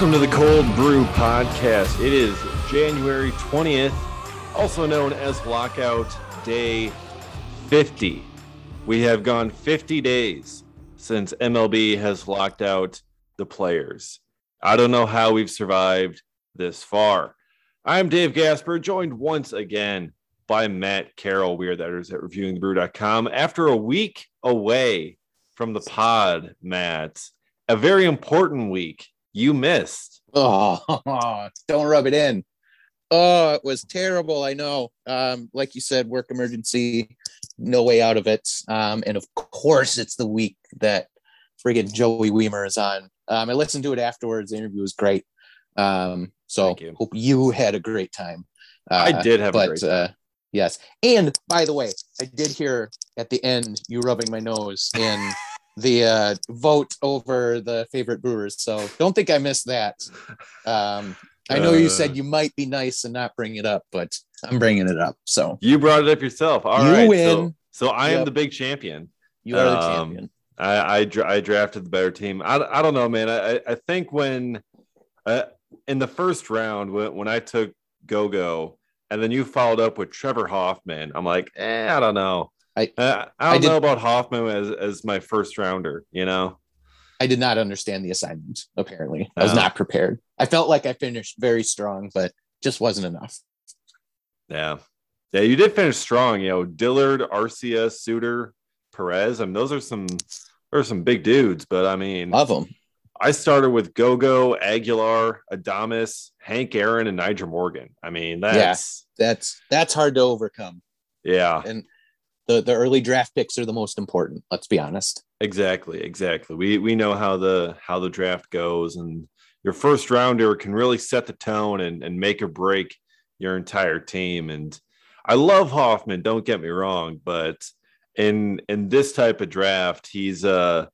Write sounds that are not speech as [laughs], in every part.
Welcome to the Cold Brew Podcast. It is January 20th, also known as Lockout Day 50. We have gone 50 days since MLB has locked out the players. I don't know how we've survived this far. I'm Dave Gasper, joined once again by Matt Carroll. We are the editors at reviewingthebrew.com. After a week away from the pod, Matt, a very important week you missed. Oh, [laughs] don't rub it in. Oh, it was terrible. I know. Um, like you said, work emergency, no way out of it. Um, and of course, it's the week that friggin' Joey Wiemer is on. Um, I listened to it afterwards. The interview was great. Um, so you. hope you had a great time. Uh, I did have a great time. Uh, yes. And by the way, I did hear at the end you rubbing my nose in the uh, vote over the favorite brewers. So don't think I missed that. Um, I know you Uh. said you might be nice and not bring it up, but I'm bringing it up. So You brought it up yourself. All You right, win. So, so I am the big champion. you are the Um, champion. I I, dra- I drafted the better team. I, I don't know, man. I I- I think when uh, in the first round when, when I took Go Go and then you followed up with Trevor Hoffman, I'm like, eh, I don't know. I- uh, I I don't did- know about Hoffman as as my first rounder. You know, I did not understand the assignment. Apparently, I was Oh. not prepared. I felt like I finished very strong, but just wasn't enough. yeah, yeah. You did finish strong. You know, Dillard, Arcia, Suter, Perez. I mean, those are some those are some big dudes. But I mean, Love them. I started with Gogo, Aguilar, Adames, Hank Aaron, and Nyjer Morgan. I mean, that's That's that's hard to overcome. yeah, And the the early draft picks are the most important. Let's be honest. exactly, exactly. We we know how the how the draft goes, and your first rounder can really set the tone and and make or break your entire team. And I love Hoffman. Don't get me wrong, but in in this type of draft, he's uh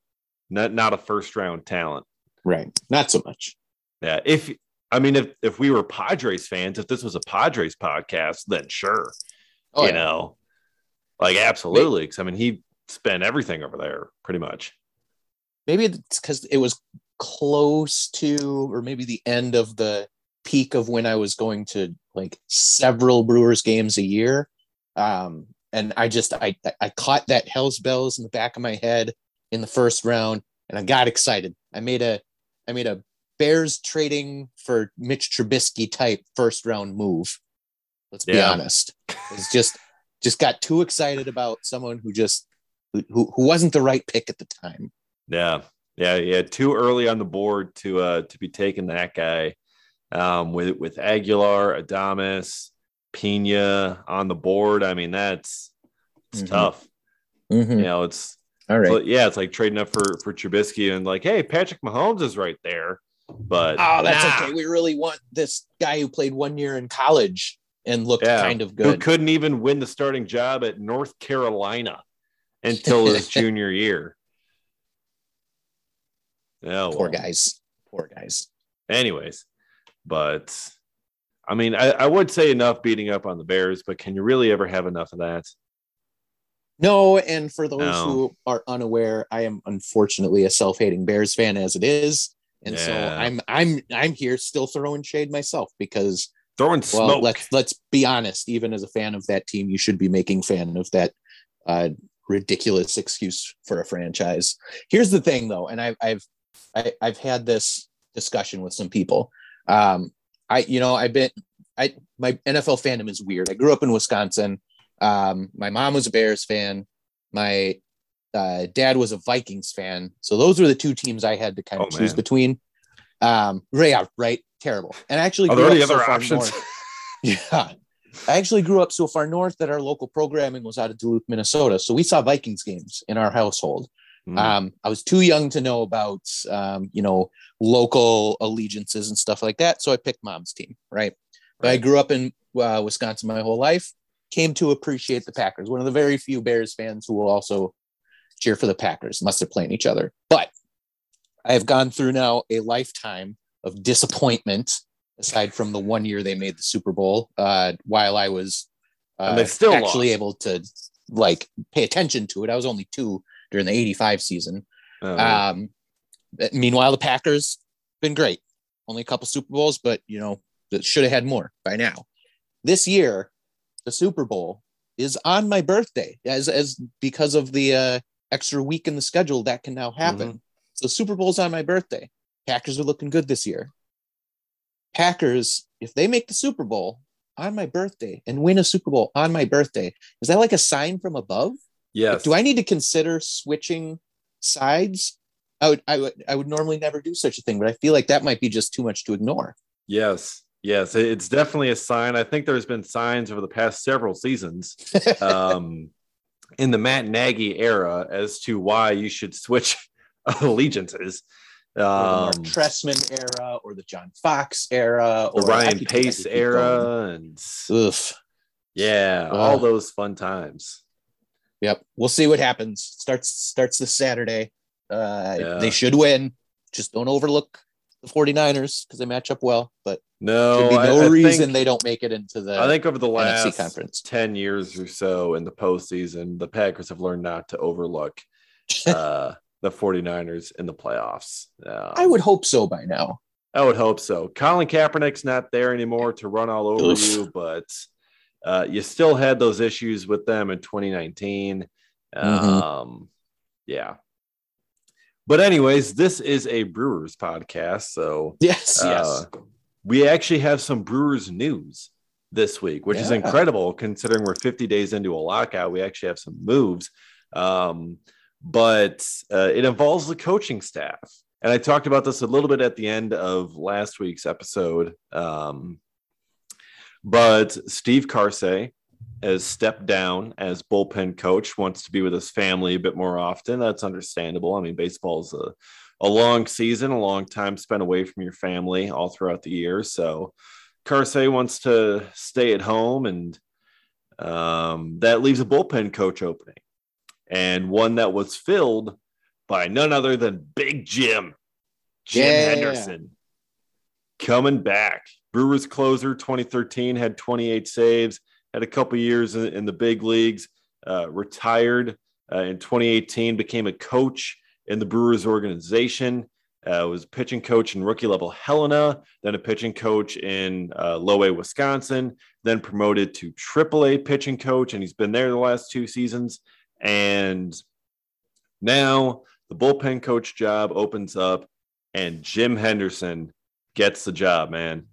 not not a first round talent. Right. Not so much. Yeah, if I mean if if we were Padres fans, if this was a Padres podcast, then sure, Oh, you yeah. know, like absolutely. Because I mean, he spent everything over there pretty much. maybe it's because it was close to or maybe the end of the peak of when I was going to like several Brewers games a year. Um, and I just I I caught that Hell's Bells in the back of my head in the first round and I got excited. I made a I made a Bears trading for Mitch Trubisky type first round move. Let's be Yeah. honest. It's just just got too excited about someone who just who, who wasn't the right pick at the time. Yeah, yeah, yeah. Too early on the board to uh to be taking that guy. Um, with with Aguilar, Adames, Pena on the board. I mean, that's it's Mhm. tough. Mhm. You know, it's All right. But yeah, it's like trading up for for Trubisky and like, hey, Patrick Mahomes is right there, but Oh, that's nah. okay. We really want this guy who played one year in college and looked Yeah. kind of good. Who good. couldn't even win the starting job at North Carolina until his [laughs] junior year. Oh, Poor well. guys. Poor guys. Anyways, but I mean, I, I would say enough beating up on the Bears, but can you really ever have enough of that? No, and for those No. who are unaware, I am unfortunately a self-hating Bears fan as it is. And so I'm I'm I'm here still throwing shade myself because Throwing well smoke. let's let's be honest, even as a fan of that team, you should be making fan of that uh ridiculous excuse for a franchise. Here's the thing though, and I've I've I, I've had this discussion with some people. Um I you know I've been I my NFL fandom is weird. I grew up in Wisconsin. Um my mom was a Bears fan. My uh, dad was a Vikings fan. So those were the two teams I had to kind of Oh, choose man. between. Um yeah, right. Terrible. And I actually Are grew there any so other options? [laughs] yeah. I actually grew up so far north that our local programming was out of Duluth, Minnesota. So we saw Vikings games in our household. Mm. Um, I was too young to know about, um, you know, local allegiances and stuff like that. So I picked mom's team, right? But I grew up in uh, Wisconsin my whole life, came to appreciate the Packers. One of the very few Bears fans who will also cheer for the Packers, unless they're playing each other. But I have gone through now a lifetime of disappointment, aside from the one year they made the Super Bowl, uh, while I was uh, they still actually lost. able to like pay attention to it. I was only two during the 85 season. Uh, Um, meanwhile, the Packers been great. only a couple Super Bowls, but you know, that should have had more by now. This year, the Super Bowl is on my birthday, as as because of the uh, extra week in the schedule that can now happen. Mm-hmm. So Super Bowl's on my birthday. Packers are looking good this year. Packers, if they make the Super Bowl on my birthday and win a Super Bowl on my birthday, is that like a sign from above? Yes. Like, do I need to consider switching sides? I would, I would, I would normally never do such a thing, but I feel like that might be just too much to ignore. Yes. Yes. It's definitely a sign. I think there's been signs over the past several seasons [laughs] um, in the Matt Nagy era as to why you should switch [laughs] allegiances um, the Trestman era or the John Fox era or the Ryan Pace era and Oof. yeah, uh, all those fun times. Yep, we'll see what happens. Starts starts this Saturday. Uh, yeah. They should win. Just don't overlook the 49ers because they match up well. But no, be no I, I reason think, they don't make it into the. I think over the last NFC conference. 10 years or so in the postseason, the Packers have learned not to overlook. [laughs] Uh, the 49ers in the playoffs. Um, I would hope so by now. I would hope so. Colin Kaepernick's not there anymore to run all over Oof. you, but uh, you still had those issues with them in 2019. Mm-hmm. Um, yeah. But anyways, this is a Brewers podcast, so yes, uh, yes, we actually have some Brewers news this week, which yeah. is incredible considering we're 50 days into a lockout. We actually have some moves. Um, but uh, it involves the coaching staff. And I talked about this a little bit at the end of last week's episode. Um, but Steve Karsay has stepped down as bullpen coach, wants to be with his family a bit more often. That's understandable. I mean, baseball is a, a long season, a long time spent away from your family all throughout the year. So Carsey wants to stay at home, and um, that leaves a bullpen coach opening and one that was filled by none other than Big Jim, Jim yeah. Henderson, coming back. Brewers closer 2013 had 28 saves, had a couple years in, in, the big leagues, uh, retired uh, in 2018, became a coach in the Brewers organization. Uh, was pitching coach in rookie level Helena, then a pitching coach in uh, Low A, Wisconsin, then promoted to Triple A pitching coach, and he's been there the last two seasons. And now the bullpen coach job opens up, and Jim Henderson gets the job, man.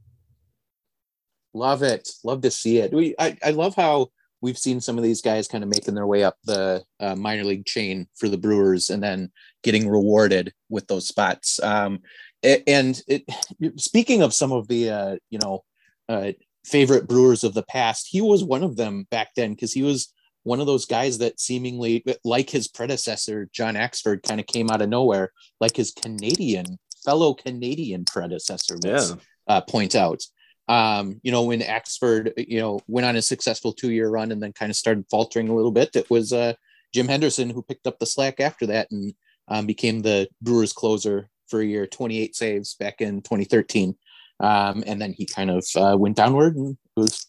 Love it. Love to see it. We, I, I love how we've seen some of these guys kind of making their way up the uh, minor league chain for the Brewers and then getting rewarded with those spots. Um, and it, speaking of some of the, uh, you know, uh, favorite Brewers of the past, he was one of them back then because he was one of those guys that seemingly, like his predecessor, John Axford, kind of came out of nowhere, like his Canadian fellow Canadian predecessor, yeah. uh, point out. Um, you know, when Axford, you know, went on a successful two-year run and then kind of started faltering a little bit, it was uh, Jim Henderson who picked up the slack after that and um, became the Brewers closer for a year, 28 saves back in 2013. Um, and then he kind of uh, went downward and it was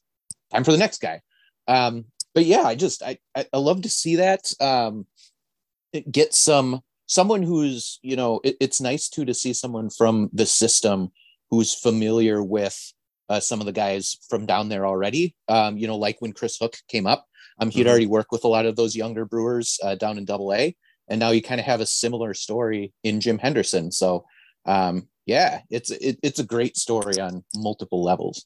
time for the next guy. Um, but yeah, I just I I, love to see that. Um, get some someone who's you know it, it's nice too to see someone from the system who's familiar with uh, some of the guys from down there already. Um, you know, like when Chris Hook came up, um, he'd mm-hmm. already worked with a lot of those younger brewers uh, down in Double A, and now you kind of have a similar story in Jim Henderson. So, um, yeah, it's it, it's a great story on multiple levels.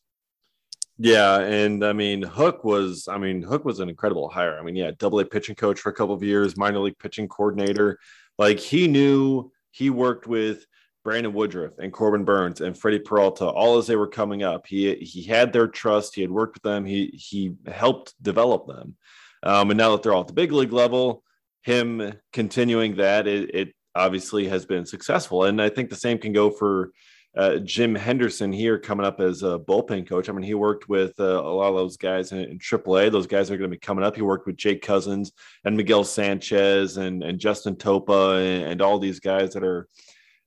Yeah, and I mean Hook was I mean Hook was an incredible hire. I mean, yeah, double A pitching coach for a couple of years, minor league pitching coordinator. Like he knew he worked with Brandon Woodruff and Corbin Burnes and Freddy Peralta all as they were coming up. He he had their trust. He had worked with them. He he helped develop them. Um, and now that they're all at the big league level, him continuing that it, it obviously has been successful. And I think the same can go for uh, Jim Henderson here coming up as a bullpen coach. I mean, he worked with uh, a lot of those guys in, in AAA. Those guys are going to be coming up. He worked with Jake Cousins and Miguel Sanchez and, and Justin Topa and, and all these guys that are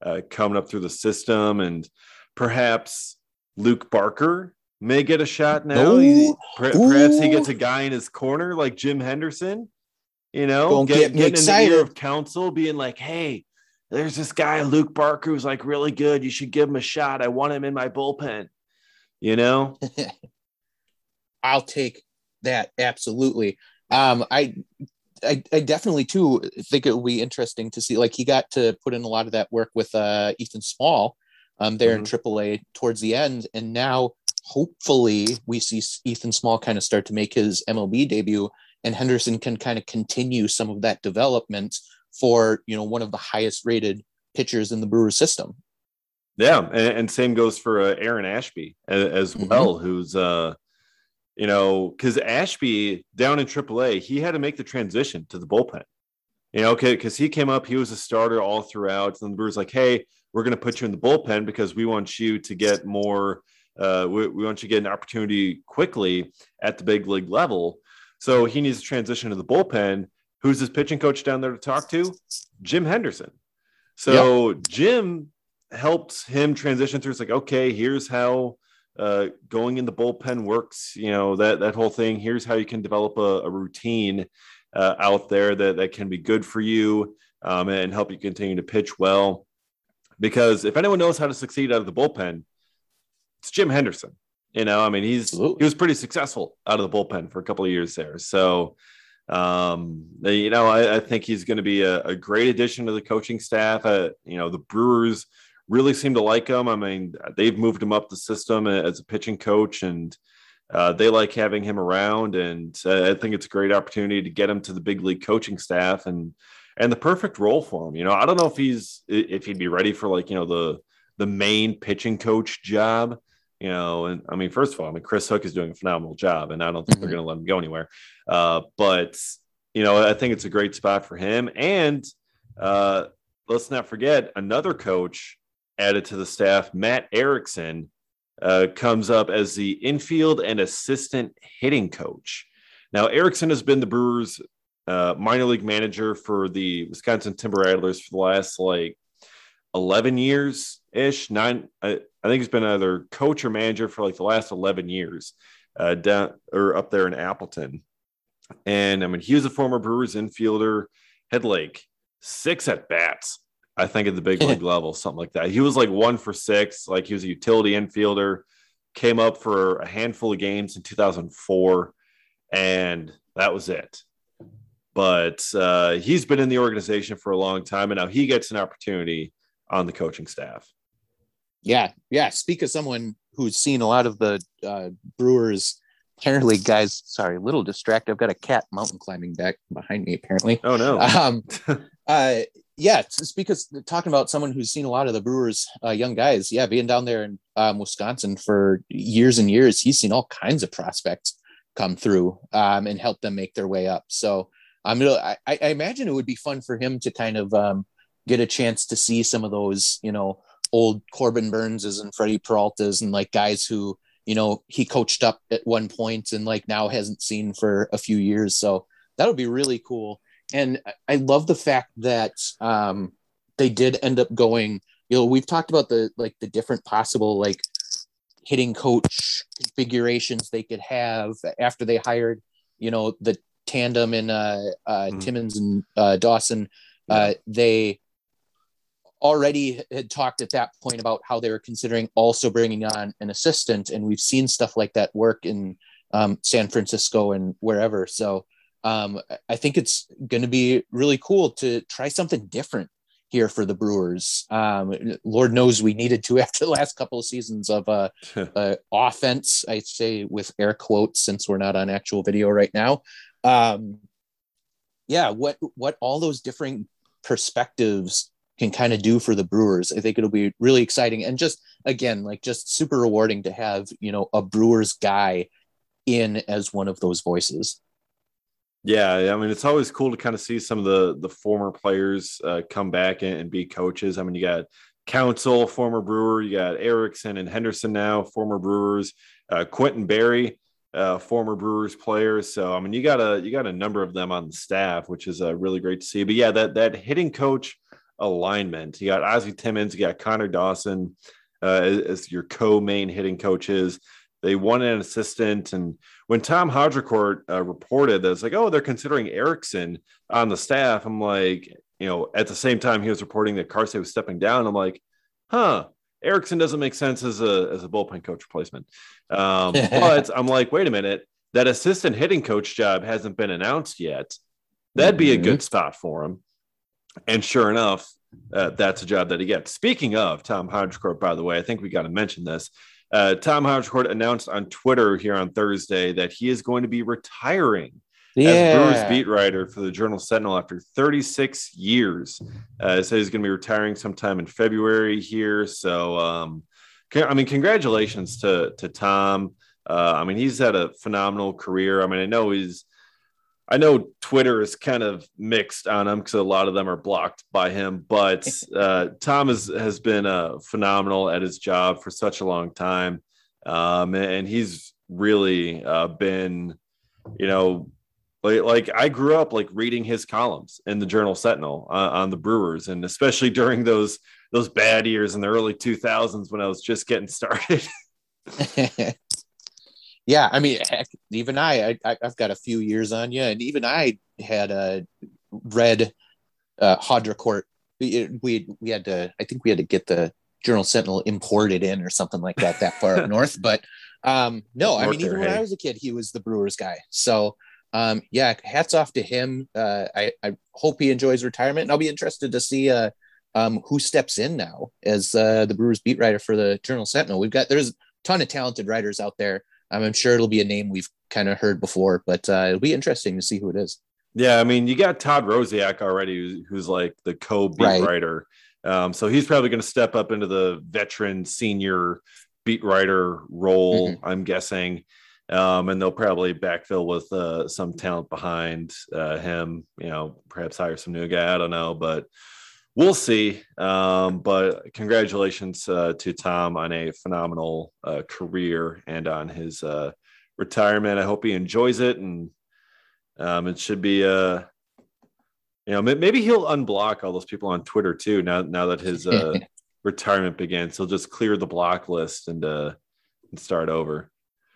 uh, coming up through the system. And perhaps Luke Barker may get a shot now. He, perhaps he gets a guy in his corner like Jim Henderson. You know, get, get getting the ear of Counsell, being like, "Hey, there's this guy, Luke Barker, who's like really good. You should give him a shot. I want him in my bullpen. You know? [laughs] I'll take that absolutely. Um, I, I, I definitely too think it will be interesting to see. Like he got to put in a lot of that work with uh, Ethan Small, um, there mm-hmm. in AAA towards the end, and now hopefully we see Ethan Small kind of start to make his MLB debut, and Henderson can kind of continue some of that development for you know one of the highest rated pitchers in the Brewers system. Yeah, and, and same goes for uh, Aaron Ashby as, as mm-hmm. well, who's uh, you know, because Ashby down in AAA, he had to make the transition to the bullpen. You know, okay, because he came up, he was a starter all throughout. And the Brewers like, hey, we're going to put you in the bullpen because we want you to get more. Uh, we, we want you to get an opportunity quickly at the big league level. So he needs to transition to the bullpen. Who's his pitching coach down there to talk to? Jim Henderson. So yep. Jim helps him transition through. It's like, okay, here's how uh, going in the bullpen works. You know that that whole thing. Here's how you can develop a, a routine uh, out there that that can be good for you um, and help you continue to pitch well. Because if anyone knows how to succeed out of the bullpen, it's Jim Henderson. You know, I mean, he's Absolutely. he was pretty successful out of the bullpen for a couple of years there. So, um, you know, I, I think he's going to be a, a, great addition to the coaching staff. Uh, you know, the Brewers really seem to like him. I mean, they've moved him up the system as a pitching coach, and uh, they like having him around. And uh, I think it's a great opportunity to get him to the big league coaching staff and and the perfect role for him. You know, I don't know if he's if he'd be ready for like you know the the main pitching coach job. You know, and I mean, first of all, I mean, Chris Hook is doing a phenomenal job, and I don't think mm-hmm. they're going to let him go anywhere. Uh, but you know, I think it's a great spot for him. And uh, let's not forget another coach added to the staff, Matt Erickson, uh, comes up as the infield and assistant hitting coach. Now, Erickson has been the Brewers' uh, minor league manager for the Wisconsin Timber Rattlers for the last like 11 years ish. Nine, I, I, think he's been either coach or manager for like the last 11 years uh, down or up there in Appleton. And I mean, he was a former Brewers infielder, had like six at bats I think at the big [laughs] league level, something like that. He was like one for six, like he was a utility infielder, came up for a handful of games in 2004, and that was it. But uh, he's been in the organization for a long time, and now he gets an opportunity on the coaching staff. Yeah, yeah. Speak of someone who's seen a lot of the uh, Brewers apparently guys. Sorry a little distracted. I've got a cat mountain climbing back behind me apparently. Oh no. Um [laughs] uh yeah, it's because talking about someone who's seen a lot of the Brewers' uh, young guys, yeah, being down there in um, Wisconsin for years and years, he's seen all kinds of prospects come through um, and help them make their way up. So um, I, I imagine it would be fun for him to kind of um, get a chance to see some of those, you know, old Corbin Burneses and Freddy Peraltas and like guys who, you know, he coached up at one point and like now hasn't seen for a few years. So that would be really cool and I love the fact that um, they did end up going. You know, we've talked about the like the different possible like hitting coach configurations they could have after they hired, you know, the tandem in uh, uh, mm-hmm. Timmons and uh, Dawson. Uh, they already had talked at that point about how they were considering also bringing on an assistant, and we've seen stuff like that work in um, San Francisco and wherever. So um, I think it's going to be really cool to try something different here for the Brewers. Um, Lord knows we needed to [laughs] after the last couple of seasons of uh, [laughs] uh, offense. I'd say with air quotes since we're not on actual video right now. Um, yeah, what what all those different perspectives can kind of do for the Brewers. I think it'll be really exciting and just again like just super rewarding to have you know a Brewers guy in as one of those voices. Yeah, I mean it's always cool to kind of see some of the the former players uh, come back and, and, be coaches. I mean you got Counsell, former Brewer, you got Erickson and Henderson now, former Brewers, uh, Quintin Berry, uh, former Brewers players. So I mean you got a you got a number of them on the staff, which is uh, really great to see. But yeah, that that hitting coach alignment. You got Ozzie Timmons, you got Connor Dawson uh, as, as your co-main hitting coaches. They wanted an assistant. And when Tom Haudricourt uh, reported that it's like, oh, they're considering Erickson on the staff, I'm like, you know, at the same time he was reporting that Karsay was stepping down. I'm like, huh, Erickson doesn't make sense as a as a bullpen coach replacement. Um, [laughs] but I'm like, wait a minute, that assistant hitting coach job hasn't been announced yet. That'd be mm-hmm. a good spot for him. And sure enough, uh, that's a job that he gets. Speaking of Tom Haudricourt, by the way, I think we got to mention this. Uh, Tom Haudricourt announced on Twitter here on Thursday that he is going to be retiring yeah. as Brewers beat writer for the Journal Sentinel after 36 years. Uh, so he's going to be retiring sometime in February here. So, um, I mean, congratulations to to Tom. Uh, I mean, he's had a phenomenal career. I mean, I know he's I know Twitter is kind of mixed on him because a lot of them are blocked by him, but [laughs] uh, Tom has, has been uh, phenomenal at his job for such a long time. Um, and he's really uh, been, you know, like, like I grew up like reading his columns in the Journal Sentinel uh, on the Brewers, and especially [laughs] during those those bad years in the early 2000s when I was just getting started. [laughs] yeah, I mean, heck, even I, I, have got a few years on you, and even I had a read uh, Haudricourt. We, we we had to, I think we had to get the Journal Sentinel imported in or something like that that far up [laughs] north. But um, no, I mean, even when I was a kid, he was the Brewers guy. So um, yeah, hats off to him. Uh, I, I hope he enjoys retirement, and I'll be interested to see uh, um, who steps in now as uh, the Brewers beat writer for the Journal Sentinel. We've got there's a ton of talented writers out there. I'm sure it'll be a name we've kind of heard before, but uh, it'll be interesting to see who it is. Yeah, I mean, you got Todd Rosiak already, who's, who's like the co-beat right. writer. Um, so he's probably going to step up into the veteran senior beat writer role, mm-hmm. I'm guessing. Um, and they'll probably backfill with uh, some talent behind uh, him. You know, perhaps hire some new guy. I don't know, but we'll see. Um, but congratulations uh, to Tom on a phenomenal uh, career and on his uh, retirement. I hope he enjoys it, and um, it should be a. Uh, you know, maybe he'll unblock all those people on Twitter too. Now, now that his uh, [laughs] retirement begins, he'll just clear the block list and uh, and start over.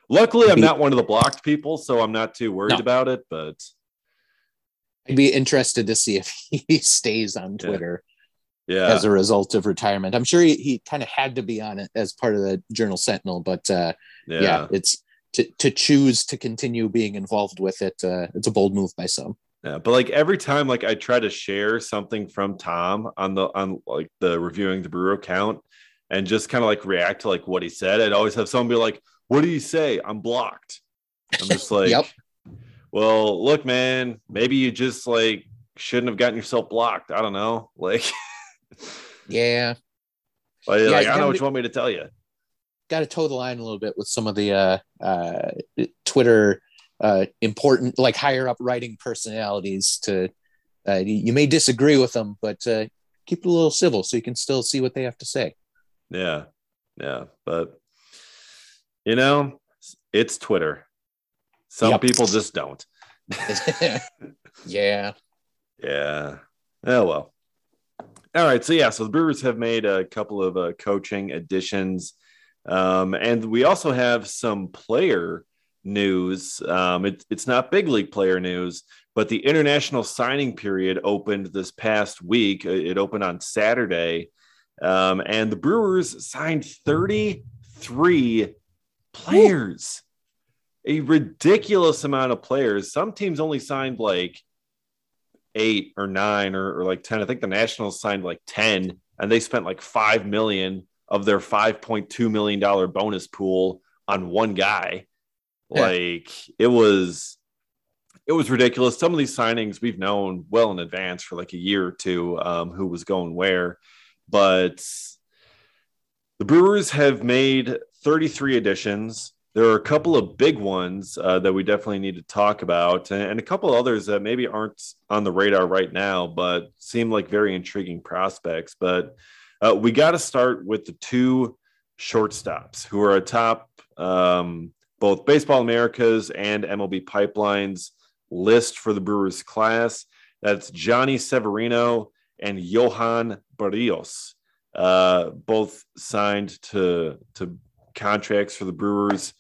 Luckily, I'm not one of the blocked people, so I'm not too worried no. about it. But I'd be interested to see if [laughs] he stays on Twitter. Yeah. yeah. As a result of retirement, I'm sure he, he kind of had to be on it as part of the Journal Sentinel, but uh, yeah. yeah. it's to to choose to continue being involved with it. Uh, it's a bold move by some. Yeah, but like every time, like I try to share something from Tom on the on like the reviewing the brewer account, and just kind of like react to like what he said. I'd always have someone be like, "What do you say? I'm blocked." I'm just [laughs] like, yep well, look, man, maybe you just like shouldn't have gotten yourself blocked. I don't know. [laughs] Like, yeah. But, yeah, like, I don't know what you want me to tell you. Got to toe the line a little bit with some of the uh, uh, Twitter uh, important, like higher up writing personalities. To uh, you may disagree with them, but uh, keep it a little civil so you can still see what they have to say. Yeah, yeah, but you know, it's Twitter. Some yep. people just don't. [laughs] yeah. Yeah. Oh well. All right. So yeah. So the Brewers have made a couple of uh, coaching additions, um, and we also have some player news. Um, it, it's not big league player news, but the international signing period opened this past week. It opened on Saturday, um, and the Brewers signed 33 players a ridiculous amount of players. Some teams only signed like eight or nine or, or, like 10. I think the Nationals signed like 10 and they spent like 5 million of their 5.2 million dollar bonus pool on one guy. Yeah. Like it was it was ridiculous. Some of these signings we've known well in advance for like a year or two um, who was going where, but the Brewers have made 33 additions there are a couple of big ones uh, that we definitely need to talk about, and, a couple others that maybe aren't on the radar right now, but seem like very intriguing prospects. But uh, we got to start with the two shortstops who are atop um, both Baseball Americas and MLB Pipelines list for the Brewers class. That's Jhonny Severino and Johan Barrios, uh, both signed to to contracts for the Brewers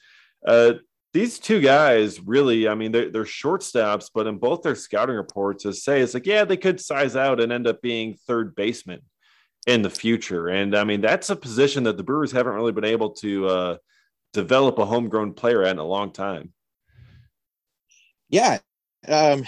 uh, these two guys really, I mean, they're, they're shortstops, but in both their scouting reports, as say, it's like, yeah, they could size out and end up being third baseman in the future. And I mean, that's a position that the Brewers haven't really been able to uh, develop a homegrown player at in a long time. Yeah, um,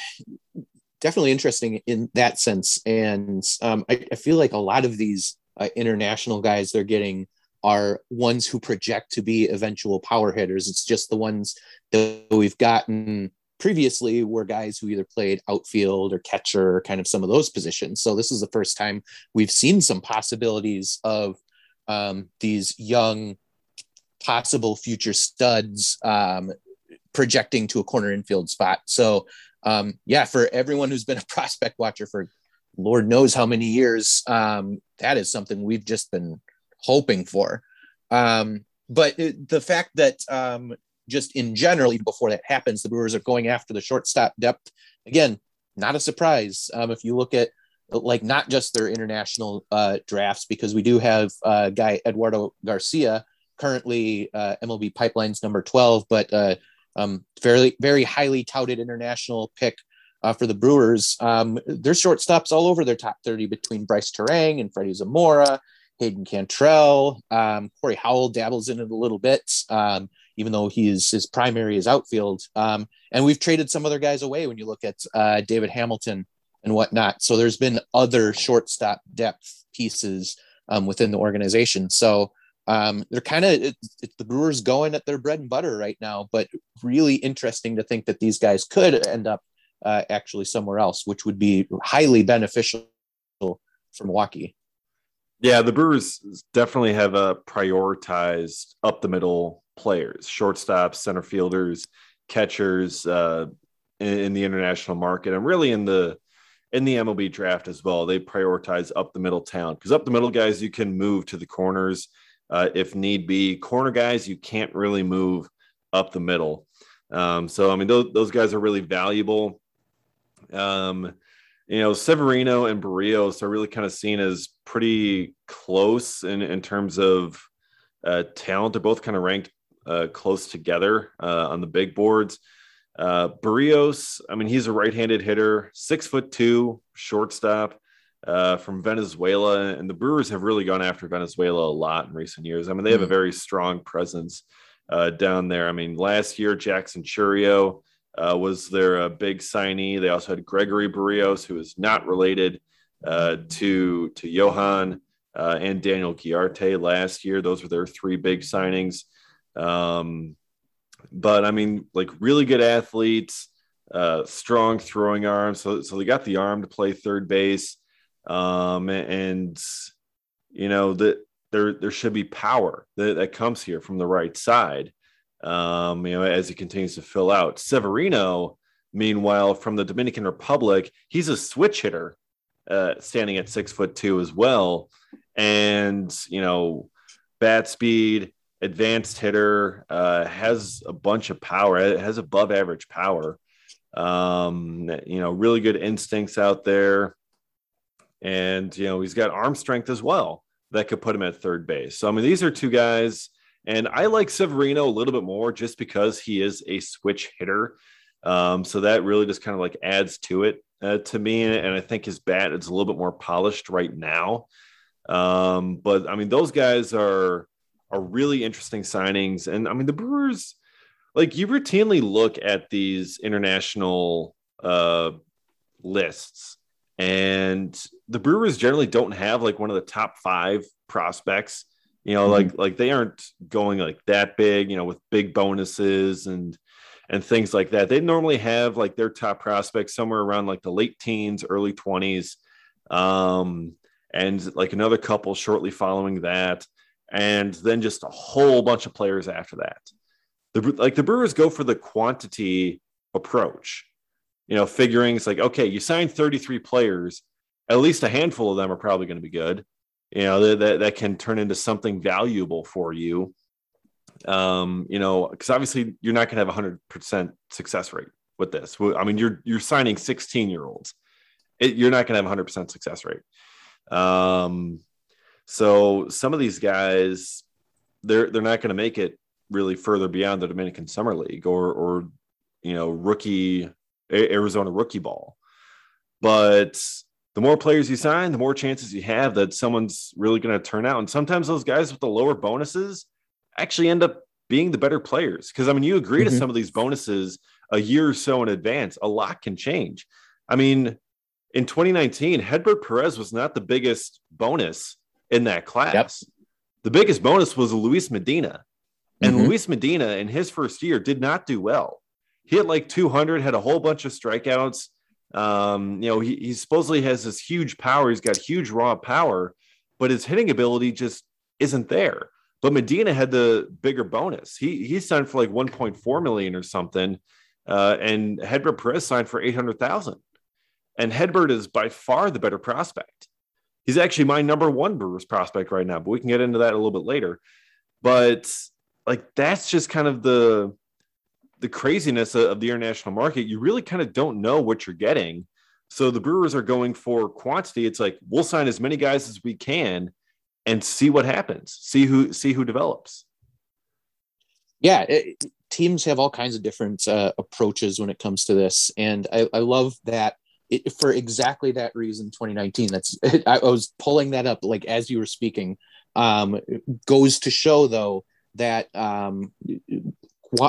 definitely interesting in that sense. And um, I, I, feel like a lot of these uh, international guys they're getting are ones who project to be eventual power hitters. It's just the ones that we've gotten previously were guys who either played outfield or catcher kind of some of those positions. So this is the first time we've seen some possibilities of um, these young possible future studs um, projecting to a corner infield spot. So um, yeah, for everyone who's been a [laughs] prospect watcher for Lord knows how many years, um, that is something we've just been hoping for. Um, but it, the fact that um, just in general, even before that happens, the Brewers are going after the shortstop depth again. Not a surprise um, if you look at like not just their international uh, drafts, because we do have uh, guy Eduardo Garcia currently uh, MLB Pipeline's number twelve, but uh, um, fairly very highly touted international pick uh, for the Brewers. Um, there's shortstops all over their top 30 between Brice Turang and Freddy Zamora, Hayden Cantrelle, um, Korry Howell dabbles in it a little bit, um, even though he's his primary is outfield. Um, and we've traded some other guys away when you look at uh, David Hamilton and whatnot. So there's been other shortstop depth pieces um, within the organization. So um, they're kind of the Brewers going at their bread and butter right now, but really interesting to think that these guys could end up uh, actually somewhere else, which would be highly beneficial for Milwaukee. Yeah, the Brewers definitely have a uh, prioritized up the middle players, shortstops, center fielders, catchers uh, in, in the international market, and really in the in the MLB draft as well. They prioritize up the middle talent because up the middle guys you can move to the corners uh, if need be. Corner guys, you can't really move up the middle. Um, so, I mean, those, those guys are really valuable. Um, you know, Severino and Barrios are really kind of seen as pretty close in, in terms of uh, talent. They're both kind of ranked uh, close together uh, on the big boards. Uh, Barrios, I mean, he's a right-handed hitter, six foot two, shortstop uh, from Venezuela, and the Brewers have really gone after Venezuela a lot in recent years. I mean, they have a very strong presence uh, down there. I mean, last year Jackson Chourio uh, was their uh, big signee. They also had Gregory Barrios, who is not related uh, to to Johan uh, and Daniel Guilarte last year. Those were their three big signings. Um, but I mean, like really good athletes, strong throwing arms. So, so they got the arm to play third base um, and you know that there there should be power that, that comes here from the right side. Um, you know, as he continues to fill out. Severino, meanwhile, from the Dominican Republic, he's a switch hitter, uh, standing at six foot two as well, and you know, bat speed, advanced hitter, uh, has a bunch of power, it has above average power. Um, you know, really good instincts out there and you know he's got arm strength as well that could put him at third base. So I mean, these are two guys, and I like Severino a little bit more just because he is a switch hitter. Um, so that really just kind of like adds to it uh, to me, and I think his bat is a little bit more polished right now. Um, but I mean, those guys are are really interesting signings, and I mean the Brewers, like you routinely look at these international uh, lists and the Brewers generally don't have like one of the top five prospects. You know, mm-hmm. like like they aren't going like that big. You know, with big bonuses and and things like that. They normally have like their top prospects somewhere around like the late teens, early twenties, um, and like another couple shortly following that, and then just a whole bunch of players after that. The like the Brewers go for the quantity approach you know, figuring it's like, okay, you signed 33 players, at least a handful of them are probably going to be good, you know, that, that, that can turn into something valuable for you. Um, you know, because obviously you're not going to have a 100% success rate with this. I mean, you're, you're signing 16 year olds. you're not going to have a 100% success rate. Um, so some of these guys, they're, they're not going to make it really further beyond the Dominican Summer League or or you know rookie Arizona rookie ball. But the more players you sign, the more chances you have that someone's really going to turn out. And sometimes those guys with the lower bonuses actually end up being the better players. Because I mean, you agree mm-hmm. to some of these bonuses a year or so in advance, a lot can change. I mean, in 2019, Hedbert Perez was not the biggest bonus in that class. Yep. The biggest bonus was Luis Medina. And mm-hmm. Luis Medina in his first year did not do well. He had like 200, had a whole bunch of strikeouts. Um, you know, he, he supposedly has this huge power. He's got huge raw power, but his hitting ability just isn't there. But Medina had the bigger bonus. He he signed for like 1.4 million or something, uh, and Hedbert Perez signed for 800,000. And Hedbert is by far the better prospect. He's actually my number one Brewers prospect right now, but we can get into that a little bit later. But like that's just kind of the the craziness of the international market. You really kind of don't know what you're getting. So the Brewers are going for quantity. It's like we'll sign as many guys as we can and see what happens. See who see who develops. Yeah, it, teams have all kinds of different uh, approaches when it comes to this, and I, I love that it, for exactly that reason 2019 that's [laughs] i was pulling that up like as you were speaking um, goes to show though that um,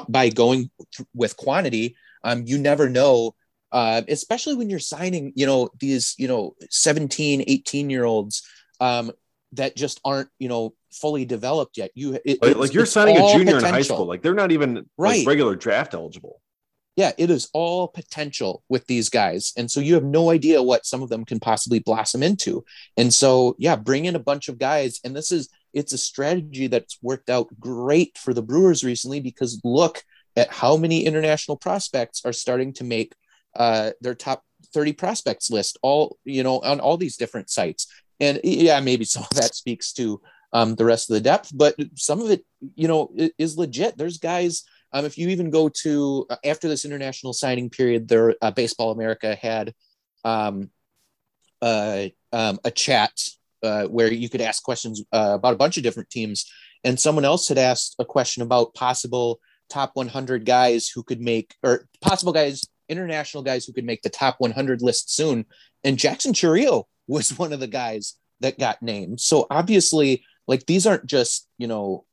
by going with quantity um, you never know uh, especially when you're signing you know these you know 17 18 year olds um, that just aren't you know fully developed yet you it, like, like, you're signing a junior potential. in high school like they're not even right. like regular draft eligible yeah, it is all potential with these guys. And so you have no idea what some of them can possibly blossom into. And so, yeah, bring in a bunch of guys. And this is, it's a strategy that's worked out great for the Brewers recently because look at how many international prospects are starting to make uh, their top 30 prospects list, all, you know, on all these different sites. And yeah, maybe some of that speaks to um, the rest of the depth, but some of it, you know, is legit. There's guys um, if you even go to uh, after this international signing period, there uh, Baseball America had um, uh, um, a chat uh, where you could ask questions uh, about a bunch of different teams, and someone else had asked a question about possible top 100 guys who could make or possible guys international guys who could make the top 100 list soon. And jackson chourio was one of the guys that got named. So obviously like these aren't just you know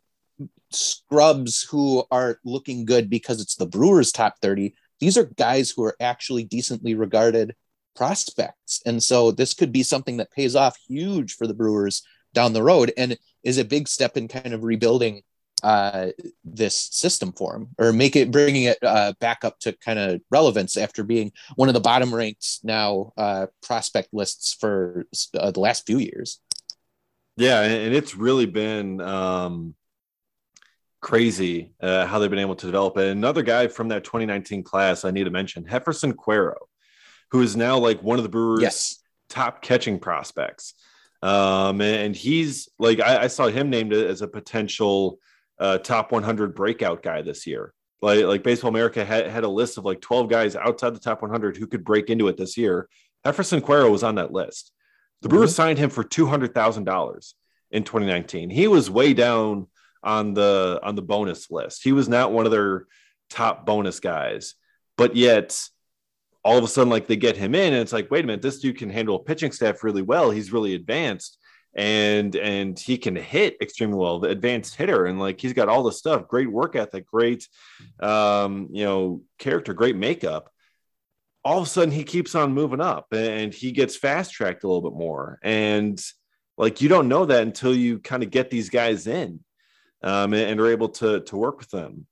scrubs who are looking good because it's the Brewers top 30. These are guys who are actually decently regarded prospects. And so this could be something that pays off huge for the Brewers down the road and is a big step in kind of rebuilding uh, this system for them or make it bringing it uh, back up to kind of relevance after being one of the bottom ranked now uh, prospect lists for uh, the last few years. Yeah, and it's really been um, crazy uh, how they've been able to develop it. Another guy from that 2019 class I need to mention, Jeferson Quero, who is now like one of the Brewers' yes. top catching prospects. Um, and he's like, I, I, saw him named as a potential uh, top 100 breakout guy this year. Like, like Baseball America had, had a list of like 12 guys outside the top 100 who could break into it this year. Jeferson Quero was on that list. The Brewers mm-hmm. signed him for $200,000 in 2019. He was way down on the on the bonus list. He was not one of their top bonus guys, but yet all of a sudden, like they get him in, and it's like, wait a minute, this dude can handle a pitching staff really well. He's really advanced, and and he can hit extremely well, the advanced hitter, and like he's got all the stuff, great work ethic, great, um, you know, character, great makeup. All of a sudden, he keeps on moving up, and he gets fast tracked a little bit more, and like you don't know that until you kind of get these guys in um, and, and, are able to to work with them.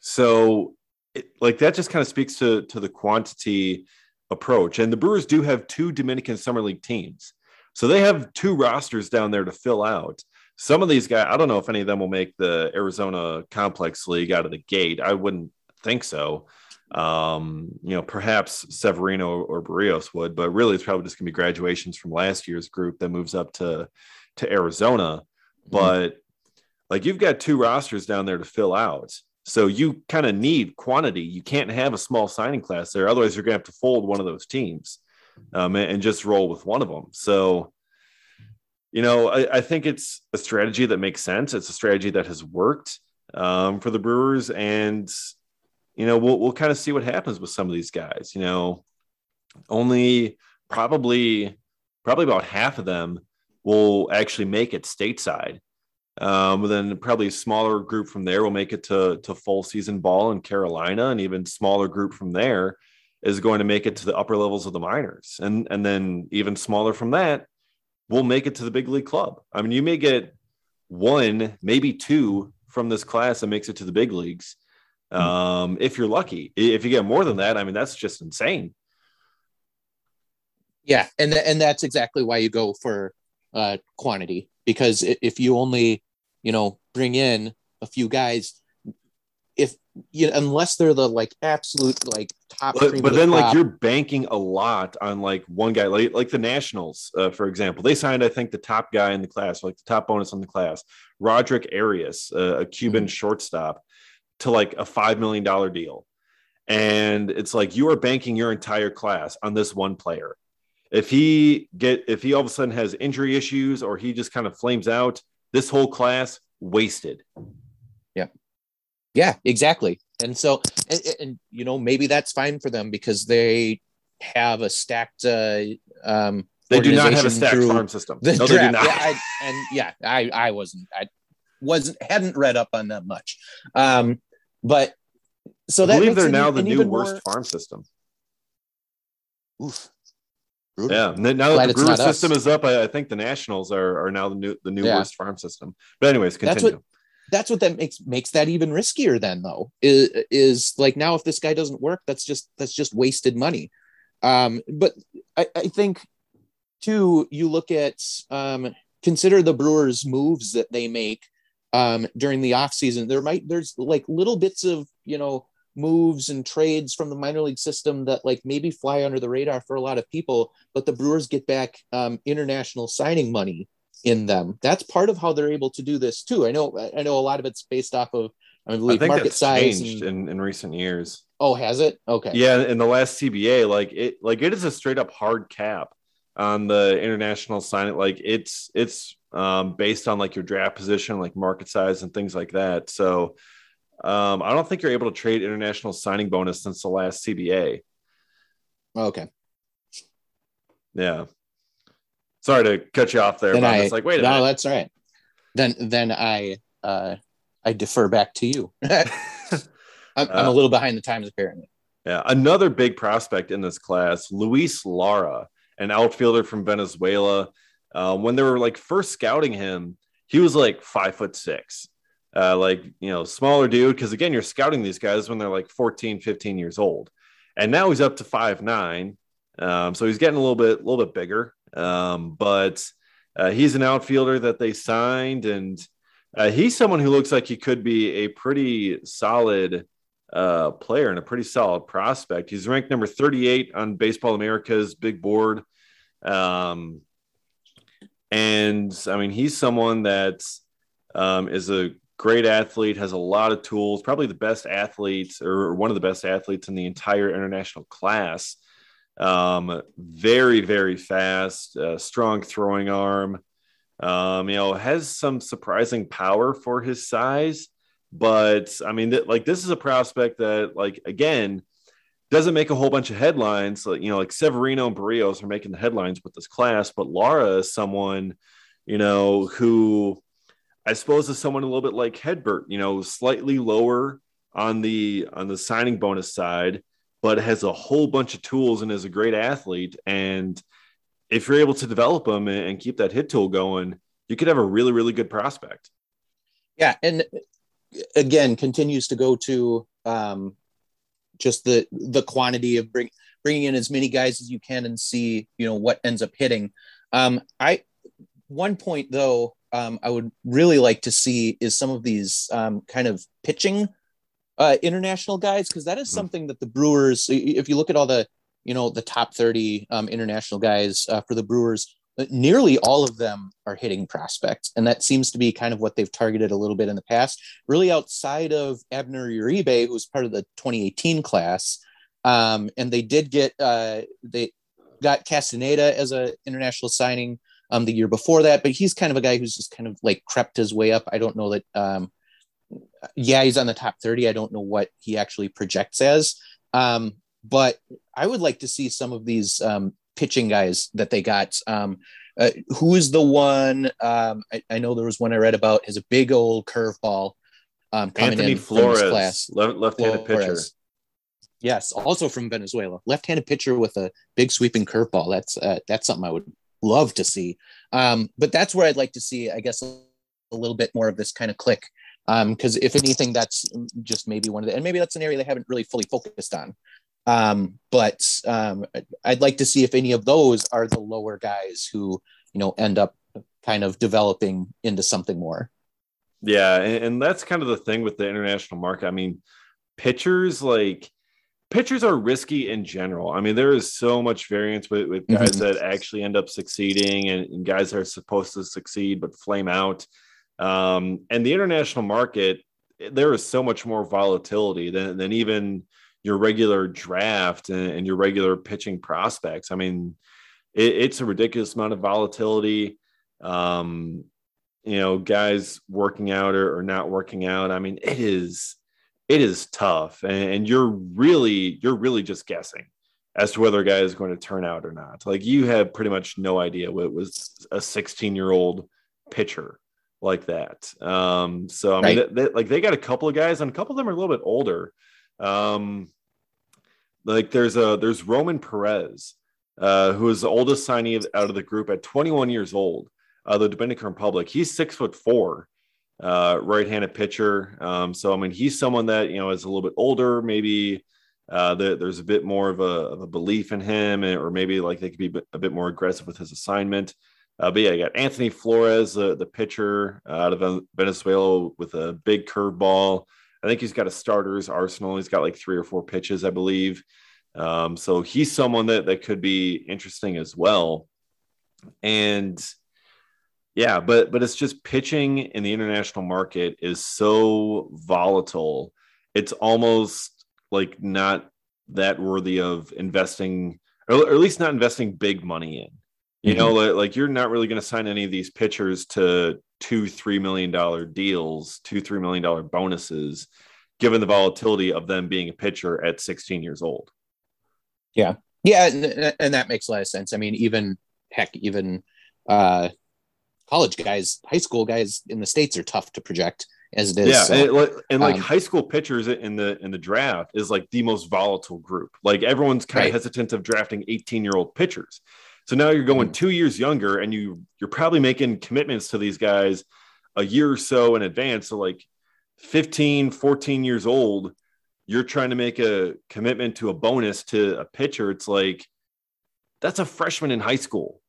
So, it, like that just kind of speaks to to the quantity approach. And the Brewers do have two Dominican Summer League teams, so they have two rosters down there to fill out. Some of these guys, I don't know if any of them will make the Arizona Complex League out of the gate. I wouldn't think so. Um, you know, perhaps Severino or Barrios would, but really it's probably just gonna be graduations from last year's group that moves up to to Arizona. Mm-hmm. But like you've got two rosters down there to fill out. So you kind of need quantity. You can't have a small signing class there. Otherwise, you're going to have to fold one of those teams um, and, just roll with one of them. So, you know, I, I, think it's a strategy that makes sense. It's a strategy that has worked. um, for the Brewers, and you know we'll we'll kind of see what happens with some of these guys. You know, only probably probably about half of them will actually make it stateside. Um, then probably a smaller group from there will make it to to full season ball in Carolina, and even smaller group from there is going to make it to the upper levels of the minors, and and then even smaller from that will make it to the big league club. I mean, you may get one, maybe two from this class that makes it to the big leagues. Hmm. Um, if you're lucky, if you get more than that, I mean, that's just insane. Yeah, and th- and that's exactly why you go for uh, quantity because if you only, you know, bring in a few guys, if you know, unless they're the like absolute like top. But, but then, top, like, you're banking a lot on like one guy, like like the Nationals, uh, for example. They signed, I think, the top guy in the class, like the top bonus on the class, Roderick Arias, uh, a Cuban mm-hmm. shortstop, to like a five million dollar deal, and it's like you are banking your entire class on this one player. If he get if he all of a sudden has injury issues or he just kind of flames out, this whole class wasted. Yeah. Yeah, exactly. And so, and, and, you know, maybe that's fine for them because they have a stacked. Uh, um, they do not have a stacked farm system. The no, draft. Yeah, I, and yeah, I, I wasn't, I wasn't, hadn't read up on that much. Um, but so I that believe they're now the new worst more... farm system. Oof. Brutal. Yeah, and now that the Brewer system us. is up, I, I, think the Nationals are, are now the new the new yeah. worst farm system. But anyways, continue. That's what, that's what that makes makes that even riskier. Then though is, is like now if this guy doesn't work, that's just that's just wasted money. Um, but I, I think too, you look at um, consider the Brewers' moves that they make um, during the off season. There might there's like little bits of you know moves and trades from the minor league system that like maybe fly under the radar for a lot of people, but the Brewers get back um, international signing money in them. That's part of how they're able to do this too. I know I know a lot of it's based off of I believe I market size and, in, in recent years. Oh, has it? Okay. Yeah, in the last CBA, like it like it is a straight up hard cap on the international signing. Like it's it's um, based on like your draft position, like market size and things like that. So um, I don't think you're able to trade international signing bonus since the last CBA. Okay. Yeah. Sorry to cut you off there, then but I, was like, wait a no, minute. that's right. Then then I uh I defer back to you. [laughs] I'm, I'm, a little behind the times apparently. Yeah, another big prospect in this class, Luis Lara, an outfielder from Venezuela. Uh, when they were like first scouting him, he was like five foot six uh, like you know smaller dude because again you're scouting these guys when they're like 14 15 years old. And now he's up to five nine um, so he's getting a little bit a little bit bigger. Um, but uh, he's an outfielder that they signed and uh, he's someone who looks like he could be a pretty solid uh, player and a pretty solid prospect. He's ranked number 38 on baseball america's big board. Um, and i mean he's someone that um, is a great athlete, has a lot of tools, probably the best athlete or one of the best athletes in the entire international class. Um, very, very fast, uh, strong throwing arm. Um, you know, has some surprising power for his size. But I mean, th- like this is a prospect that, like, again, doesn't make a whole bunch of headlines. Like, you know, like Severino and Barrios are making the headlines with this class, but Lara is someone, you know, who I suppose as someone a little bit like Hedbert, you know, slightly lower on the on the signing bonus side, but has a whole bunch of tools and is a great athlete. And if you're able to develop them and keep that hit tool going, you could have a really really good prospect. Yeah, and again, continues to go to um, just the the quantity of bring, bringing in as many guys as you can and see you know what ends up hitting. Um, I one point though um, I would really like to see is some of these um, kind of pitching uh, international guys because that is mm-hmm. something that the Brewers, if you look at all the you know the top 30 um, international guys uh, for the Brewers, uh, nearly all of them are hitting prospects, and that seems to be kind of what they've targeted a little bit in the past. Really, outside of Abner Uribe, who's part of the 2018 class, um, and they did get uh, they got Castaneda as an international signing um, the year before that, but he's kind of a guy who's just kind of like crept his way up. I don't know that um, yeah, he's on the top 30. I don't know what he actually projects as. Um, but I would like to see some of these um, pitching guys that they got. Um, uh, who is the one? Um, I, I, know there was one I read about has a big old curveball um, coming Anthony in Flores, class. Left, handed pitcher. Yes, also from Venezuela, left-handed pitcher with a big sweeping curveball. That's uh, that's something I would love to see. Um, but that's where I'd like to see, I guess, a, little bit more of this kind of click. Um, because um, if anything, that's just maybe one of the, and maybe that's an area they haven't really fully focused on. Um, but um, I'd like to see if any of those are the lower guys who, you know, end up kind of developing into something more. Yeah, and, and that's kind of the thing with the international market. I mean, pitchers like pitchers are risky in general. I mean, there is so much variance with, with guys mm-hmm. that actually end up succeeding and, and, guys that are supposed to succeed but flame out. Um, and the international market, there is so much more volatility than, than even your regular draft and, and your regular pitching prospects. I mean, it, it's a ridiculous amount of volatility. Um, you know, guys working out or, or, not working out. I mean, it is it is tough, and, and you're really you're really just guessing as to whether a guy is going to turn out or not. Like you have pretty much no idea what was a 16 year old pitcher like that. Um, so I mean, right. they, they, like they got a couple of guys, and a couple of them are a little bit older. Um, like there's a there's Roman Perez, uh, who is the oldest signee out of the group at 21 years old uh, the Dominican Republic. He's six foot four, uh, right-handed pitcher. Um, so I mean, he's someone that you know is a little bit older. Maybe uh, the, there's a bit more of a, of a, belief in him, or maybe like they could be a bit more aggressive with his assignment. Uh, but yeah, you got Anthony Flores, uh, the pitcher out of Venezuela, with a big curveball. I think he's got a starter's arsenal. He's got like three or four pitches, I believe. Um, so he's someone that that could be interesting as well. And yeah, but but it's just pitching in the international market is so volatile. It's almost like not that worthy of investing, or, at least not investing big money in. You mm-hmm. know, like, like you're not really going to sign any of these pitchers to two, three million dollar deals, two, three million dollar bonuses, given the volatility of them being a pitcher at 16 years old. Yeah, yeah, and, and that makes a lot of sense. I mean, even heck, even uh, college guys, high school guys in the states are tough to project as it is. Yeah, so, and, and, like um, high school pitchers in the in the draft is like the most volatile group. Like everyone's kind right. of hesitant of drafting 18 year old pitchers. So now you're going mm-hmm. two years younger, and you you're probably making commitments to these guys a year or so in advance. So like 15, 14 years old, you're trying to make a commitment to a bonus to a pitcher. It's like that's a freshman in high school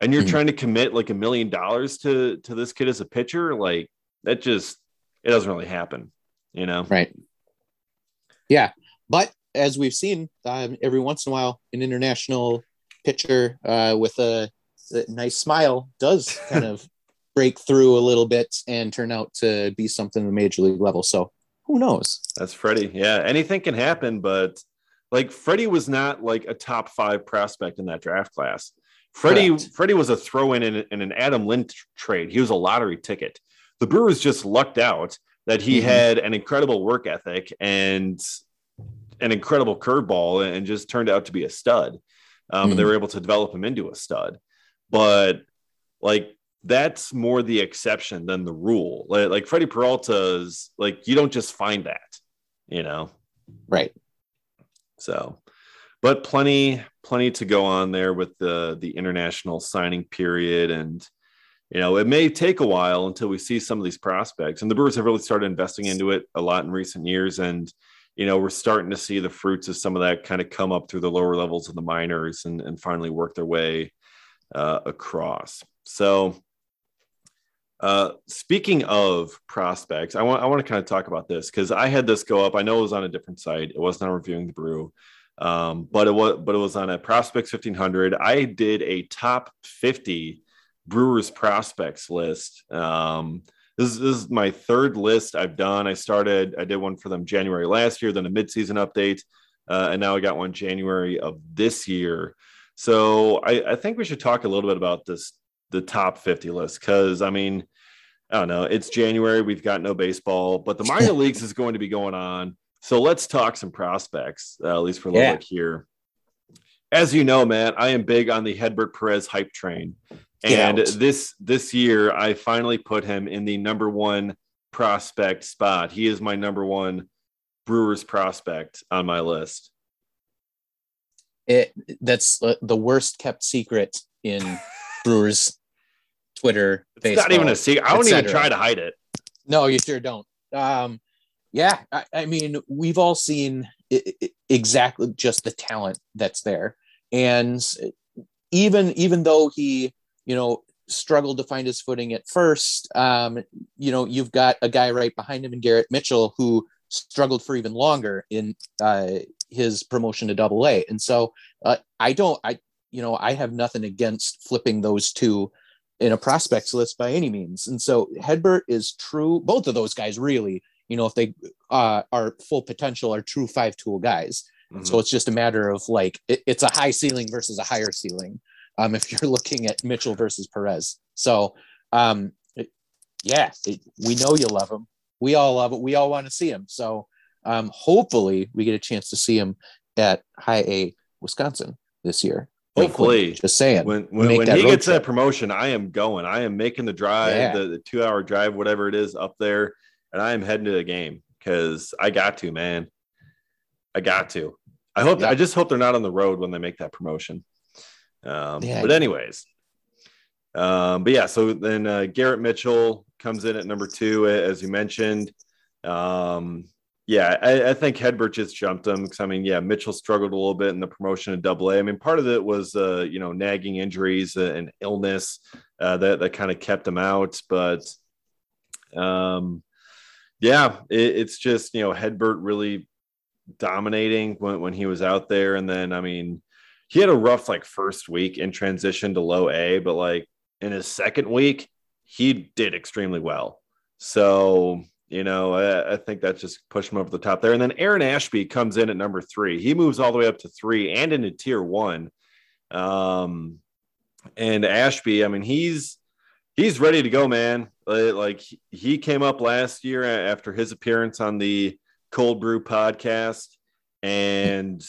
and you're mm-hmm. trying to commit like a million dollars to to this kid as a pitcher like that just it doesn't really happen you know? Right. Yeah but as we've seen um, every once in a while an international pitcher uh, with a, a, nice smile does kind of [laughs] break through a little bit and turn out to be something at the major league level so who knows? That's freddie. Yeah anything can happen but like freddie was not like a top five prospect in that draft class Freddie Correct. Freddie was a throw in, in an Adam Lind trade. He was a lottery ticket. The Brewers just lucked out that he mm-hmm. had an incredible work ethic and an incredible curveball and just turned out to be a stud. Um, mm-hmm. they mm-hmm. were able to develop him into a stud. But like that's more the exception than the rule. Like, like Freddy Peralta's like you don't just find that, you know. Right. So but plenty plenty to go on there with the the international signing period. And you know it may take a while until we see some of these prospects. And the brewers have really started investing into it a lot in recent years. And you know we're starting to see the fruits of some of that kind of come up through the lower levels of the minors and, and finally work their way uh, across. So uh, speaking of prospects, I want I want to kind of talk about this because I had this go up. I know it was on a different site. It wasn't on reviewing the brew, um, but it was but it was on a prospects 1500 i did a top 50 brewers prospects list um, this, this, is my third list i've done i started i did one for them january last year then a midseason update uh, and now i got one january of this year so I, I think we should talk a little bit about this the top 50 list because i mean I don't know. It's January. We've got no baseball, but the minor [laughs] leagues is going to be going on. So let's talk some prospects, uh, at least for a little Yeah. bit here. As you know, man, I am big on the Hedbert Perez hype train. And this this year, I finally put him in the number one prospect spot. He is my number one Brewers prospect on my list. It that's uh, the worst kept secret in [laughs] Brewers Twitter. It's not even a secret. I don't even try to hide it. No, you sure don't. Um, yeah, I, I mean, we've all seen i- i- exactly just the talent that's there, and even even though he, you know, struggled to find his footing at first, um, you know, you've got a guy right behind him in Garrett Mitchell who struggled for even longer in uh, his promotion to Double A, and so uh, I don't, I you know, I have nothing against flipping those two in a prospects list by any means. And so Hedbert is true. Both of those guys really, you know, if they uh, are full potential, are true five tool guys. Mhm. So it's just a matter of like it, it's a high ceiling versus a higher ceiling. Um, if you're [laughs] looking at Mitchell versus Perez, so um, it- yeah, it, we know you love him. We all love it. We all want to see him. So um, hopefully we get a chance to see him at High A Wisconsin this year. Wink. Hopefully. just saying. when when, when he gets that promotion, I am going. I am making the drive, Yeah. the, the two hour drive, whatever it is up there, and I am heading to the game because I got to, man. I got to. I hope. Yeah. I just hope they're not on the road when they make that promotion. Um, Yeah. But anyways, um, but yeah. So then uh, Garrett Mitchell comes in at number two, as you mentioned. Um, yeah, I, I think Hedbert just jumped him because I mean, yeah, Mitchell struggled a little bit in the promotion of Double A. I mean, part of it was uh, you know nagging injuries and illness uh, that that kind of kept him out, but um, yeah, it, it's just you know Hedbert really dominating when when he was out there, and then I mean, he had a rough like first week in transition to low A, but like in his second week, he did extremely well. So you know, I, I think that just pushed him over the top there. And then Aaron Ashby comes in at number three. He moves all the way up to three and into tier one. Um, and Ashby, I mean, he's he's ready to go, man. Like he- came up last year after his appearance on the Cold Brew podcast, and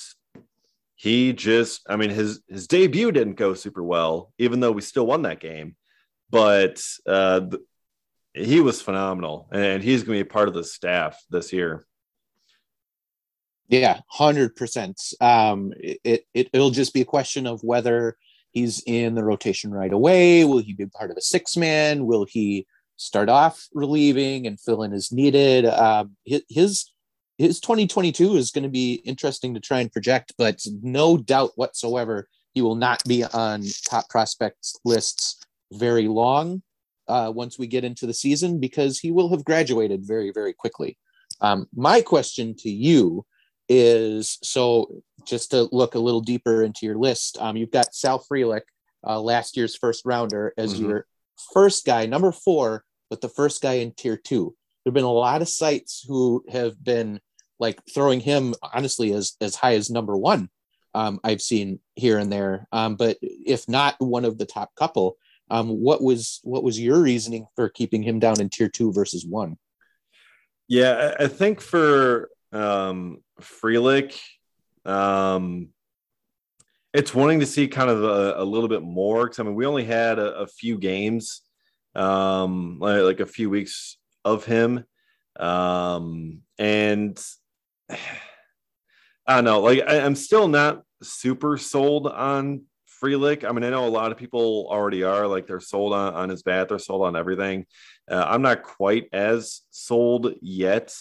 he just, I mean, his his debut didn't go super well, even though we still won that game. But uh, he was phenomenal, and he's going to be a part of the staff this year. Yeah, hundred percent. Um, it, it it'll just be a question of whether he's in the rotation right away. Will he be part of a six man? Will he start off relieving and fill in as needed? Um, his his 2022 is going to be interesting to try and project, but no doubt whatsoever he will not be on top prospects lists very long uh, once we get into the season because he will have graduated very very quickly. Um, my question to you is so just to look a little deeper into your list, um, you've got Sal Frelick, uh, last year's first rounder, as Mhm. your first guy, number four, but the first guy in tier two. There have been a lot of sites who have been like throwing him honestly as as high as number one. Um, I've seen here and there, um, but if not one of the top couple, um, what was what was your reasoning for keeping him down in tier two versus one? Yeah, I I think for um, Frelick, um, it's wanting to see kind of a, a little bit more. Because I mean, we only had a, a few games, um, like, like a few weeks of him, um, and [sighs] I don't know. Like, I, I'm still not super sold on Frelick. I mean, I know a lot of people already are. Like, they're sold on, on his bat. They're sold on everything. Uh, I'm not quite as sold yet.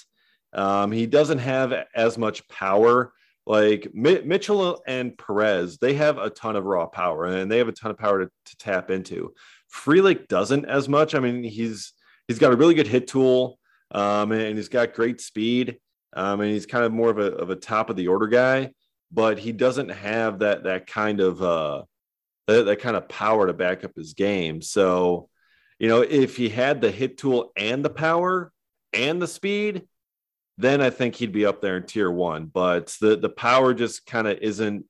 Um, he doesn't have as much power. Like Mi- Mitchell and Perez, they have a ton of raw power and they have a ton of power to, to tap into. Frelick doesn't as much. I mean, he's he's got a really good hit tool, um, and he's got great speed. Um, and he's kind of more of a of a top of the order guy, but he doesn't have that that kind of uh, that, that kind of power to back up his game. So, you know, if he had the hit tool and the power and the speed, then I think he'd be up there in tier one. But the the power just kind of isn't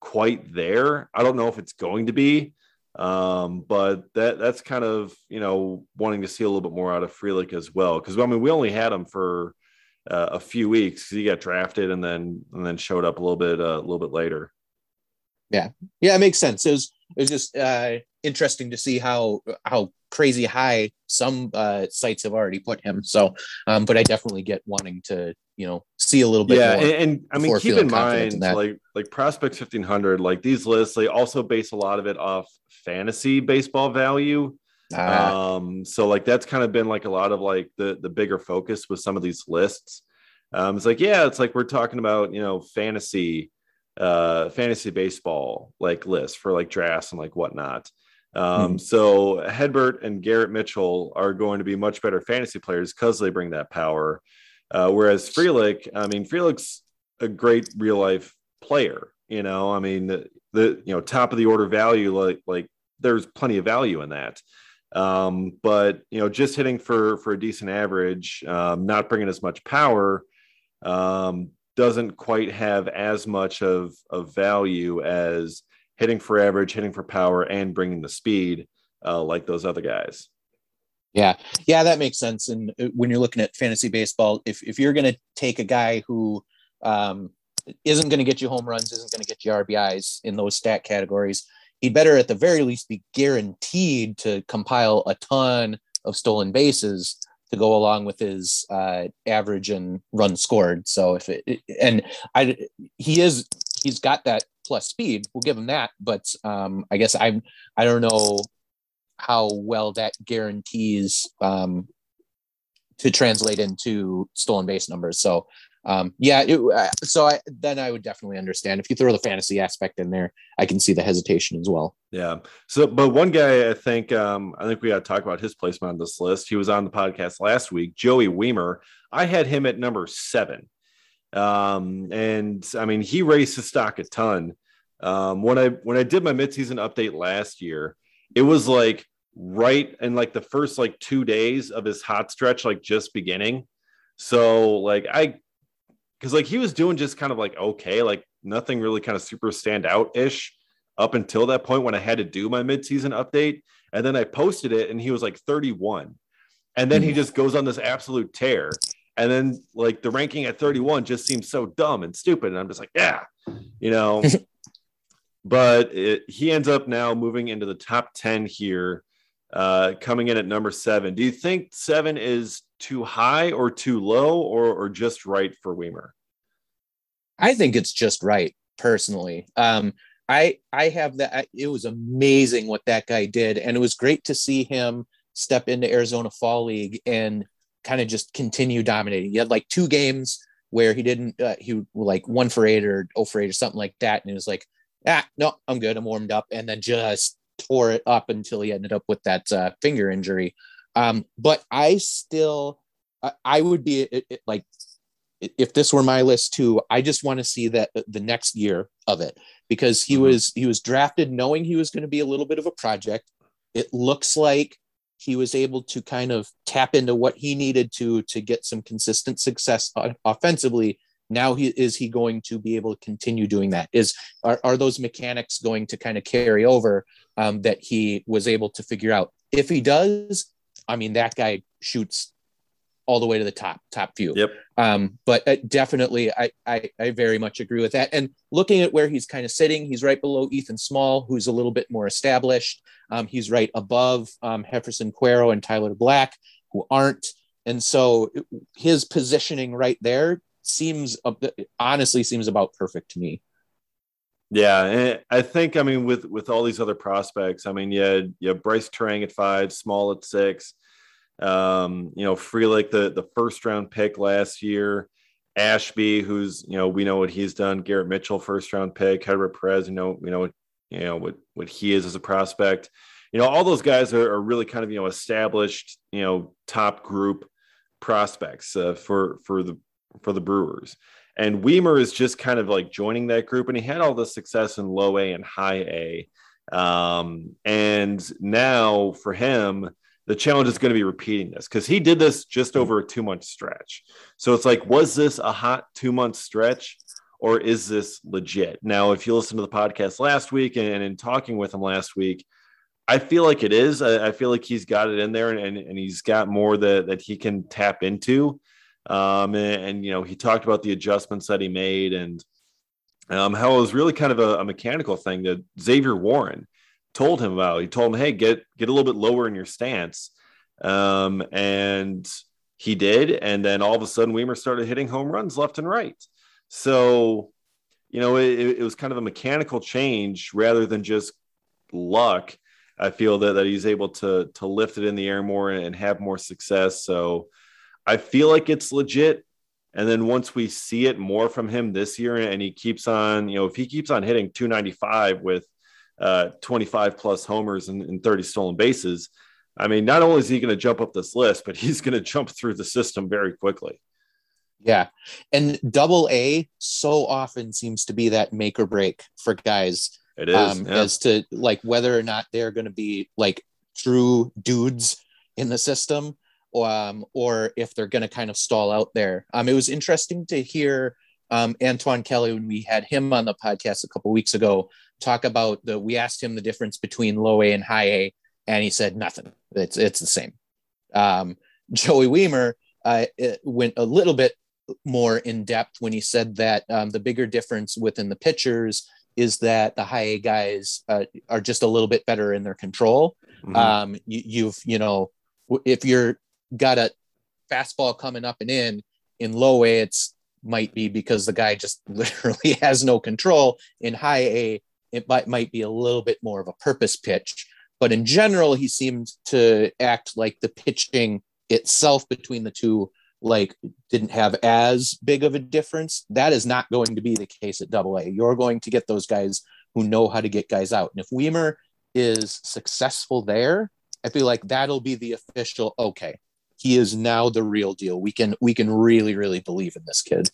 quite there. I don't know if it's going to be, Um, but that that's kind of you know wanting to see a little bit more out of Frelick as well because I mean we only had him for uh, a few weeks. He got drafted and then and then showed up a little bit uh, a little bit later. Yeah, yeah, it makes sense. It was it was just uh, interesting to see how how crazy high some uh, sites have already put him. So, um, but I definitely get wanting to you know see a little bit. Yeah, and, and I mean keep in mind in like like prospects fifteen hundred, like these lists, they also base a lot of it off fantasy baseball value. Uh, um, so like that's kind of been like a lot of like the the bigger focus with some of these lists. Um, it's like yeah, it's like we're talking about you know fantasy uh fantasy baseball like list for like drafts and like whatnot. Um, hmm. So Hedbert and Garrett Mitchell are going to be much better fantasy players because they bring that power. Uh, whereas Frelick, I mean, Frelick's a great real life player. You know, I mean, the, the you know top of the order value, like like there's plenty of value in that. Um, but you know, just hitting for for a decent average, um, not bringing as much power, um, doesn't quite have as much of of value as hitting for average, hitting for power, and bringing the speed uh, like those other guys. Yeah, yeah, that makes sense. And uh, when you're looking at fantasy baseball, if if you're going to take a guy who um, isn't going to get you home runs, isn't going to get you RBIs in those stat categories, he'd better at the very least be guaranteed to compile a ton of stolen bases to go along with his uh, average and run scored. So if it and I he is he's got that plus speed. We'll give him that, but um, I guess I'm I don't know how well that guarantees um, to translate into stolen base numbers. So um, yeah, it, uh, so I, then I would definitely understand if you throw the fantasy aspect in there. I can see the hesitation as well. Yeah. So, but one guy I think um, I think we got to talk about his placement on this list. He was on the podcast last week, Joey Wiemer. I had him at number seven. Um, and I mean, he raised his stock a ton. Um, when I when I did my midseason update last year, it was like right in like the first like two days of his hot stretch, like just beginning. So like I because like he was doing just kind of like okay, like nothing really kind of super stand out ish up until that point when I had to do my midseason update. And then I posted it and he was like 31. And then he mm-hmm. just goes on this absolute tear. And then like the ranking at 31 just seems so dumb and stupid. And I'm just like, yeah, you know. [laughs] but it, he ends up now moving into the top 10 here, uh, coming in at number seven. Do you think seven is too high or too low or, or just right for Wiemer? I think it's just right personally. Um, I I have that. It was amazing what that guy did, and it was great to see him step into Arizona Fall League and kind of just continue dominating. He had like two games where he didn't. Uh, he like one for eight or oh for eight or something like that, and he was like, ah, no, I'm good, I'm warmed up, and then just tore it up until he ended up with that uh, finger injury. Um, but I still, I, I would be it, it, like if this were my list too, I just want to see that uh, the next year of it because he mm-hmm. was he was drafted knowing he was going to be a little bit of a project. It looks like he was able to kind of tap into what he needed to to get some consistent success offensively. Now he is he going to be able to continue doing that? Is are, are those mechanics going to kind of carry over um, that he was able to figure out? If he does, I mean that guy shoots all the way to the top, top few. Yep. Um, but uh, definitely, I, I, I very much agree with that. And looking at where he's kind of sitting, he's right below Ethan Small, who's a little bit more established. Um, he's right above um, Jeferson Quero and Tyler Black, who aren't. And so his positioning right there seems honestly seems about perfect to me. Yeah, and I think I mean with with all these other prospects, I mean, yeah, yeah, Brice Turang at five, Small at six, um, you know, Frelick, the the first round pick last year, Ashby, who's you know we know what he's done. Garrett Mitchell, first round pick. Hedbert Perez, you know, you know, you know what what he is as a prospect. You know, all those guys are, are really kind of you know established, you know, top group prospects uh, for for the for the Brewers. And Wiemer is just kind of like joining that group, and he had all the success in low A and high A. Um, and now for him, the challenge is going to be repeating this because he did this just over a two month stretch. So it's like, was this a hot two month stretch or is this legit? Now, if you listen to the podcast last week and in talking with him last week, I feel like it is. I, feel like he's got it in there and, and, and he's got more that, that he can tap into. Um, and, and, you know, he talked about the adjustments that he made and um, how it was really kind of a, a, mechanical thing that Xavier Warren told him about. He told him, Hey, get, get a little bit lower in your stance. Um, and he did. And then all of a sudden Wiemer started hitting home runs left and right. So, you know, it, it was kind of a mechanical change rather than just luck I feel that, that he's able to to lift it in the air more and have more success. So I feel like it's legit. And then once we see it more from him this year, and he keeps on, you know, if he keeps on hitting 295 with uh, 25 plus homers and, and 30 stolen bases, I mean, not only is he going to jump up this list, but [laughs] he's going to jump through the system very quickly. Yeah. And double A so often seems to be that make or break for guys it is um, yeah. as to like whether or not they're going to be like true dudes in the system, um, or if they're going to kind of stall out there. Um, it was interesting to hear um, Antoine Kelly when we had him on the podcast a couple weeks ago talk about the. We asked him the difference between low A and high A, and he said nothing. It's it's the same. Um, [laughs] Joey Wiemer uh, went a little bit more in depth when he said that um, the bigger difference within the pitchers is that the high A guys uh, are just a little bit better in their control. Mm-hmm. Um, you, you've, you know, if you're got a fastball coming up and in, in low A, it's might be because the guy just [laughs] literally has no control. In high A, it might, might be a little bit more of a purpose pitch. But in general, he seemed to act like the pitching itself between the two like didn't have as big of a difference. That is not going to be the case at double A. You're going to get those guys who know how to get guys out. And if Wiemer is successful there, I feel like that'll be the official okay. He is now the real deal. We can we can really really believe in this kid.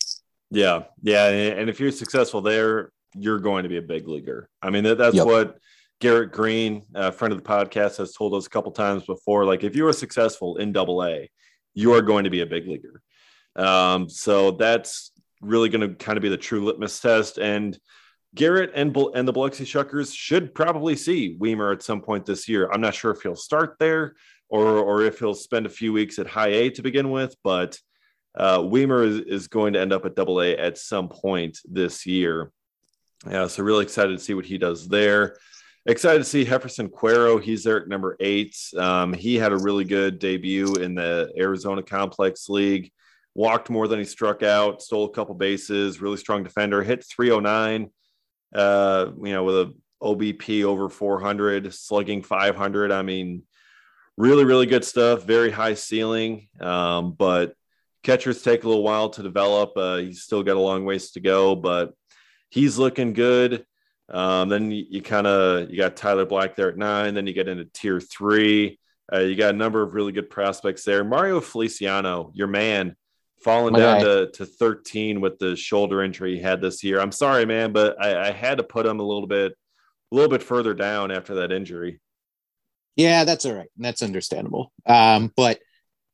Yeah, yeah, and if you're successful there, you're going to be a big leaguer. I mean, that, that's yep. what Garrett Green, a friend of the podcast, has told us a couple times before. Like, if you are successful in Double A, you are going to be a big leaguer. Um, so that's really going to kind of be the true litmus test. And Garrett and and the Biloxi Shuckers should probably see Wiemer at some point this year. I'm not sure if he'll start there or or if he'll spend a few weeks at High A to begin with, but uh, Wiemer is, is going to end up at Double A at some point this year. Yeah, so really excited to see what he does there excited to see Jeferson Quero. He's there at number eight. Um, he had a really good debut in the Arizona Complex League. Walked more than he struck out. Stole a couple bases. Really strong defender. Hit 309. Uh, you know, with a OBP over 400, slugging 500. I mean, really, really good stuff. Very high ceiling. Um, but catchers take a little while to develop. Uh, he's still got a long ways to go, but he's looking good. Um, then you, you kind of you got Tyler Black there at nine. Then you get into tier three. Uh, you got a number of really good prospects there. Mario Feliciano, your man, falling down to, to 13 with the shoulder injury he had this year. I'm sorry, man, but I, I had to put him a little bit a little bit further down after that injury. Yeah, that's all right. That's understandable. Um, but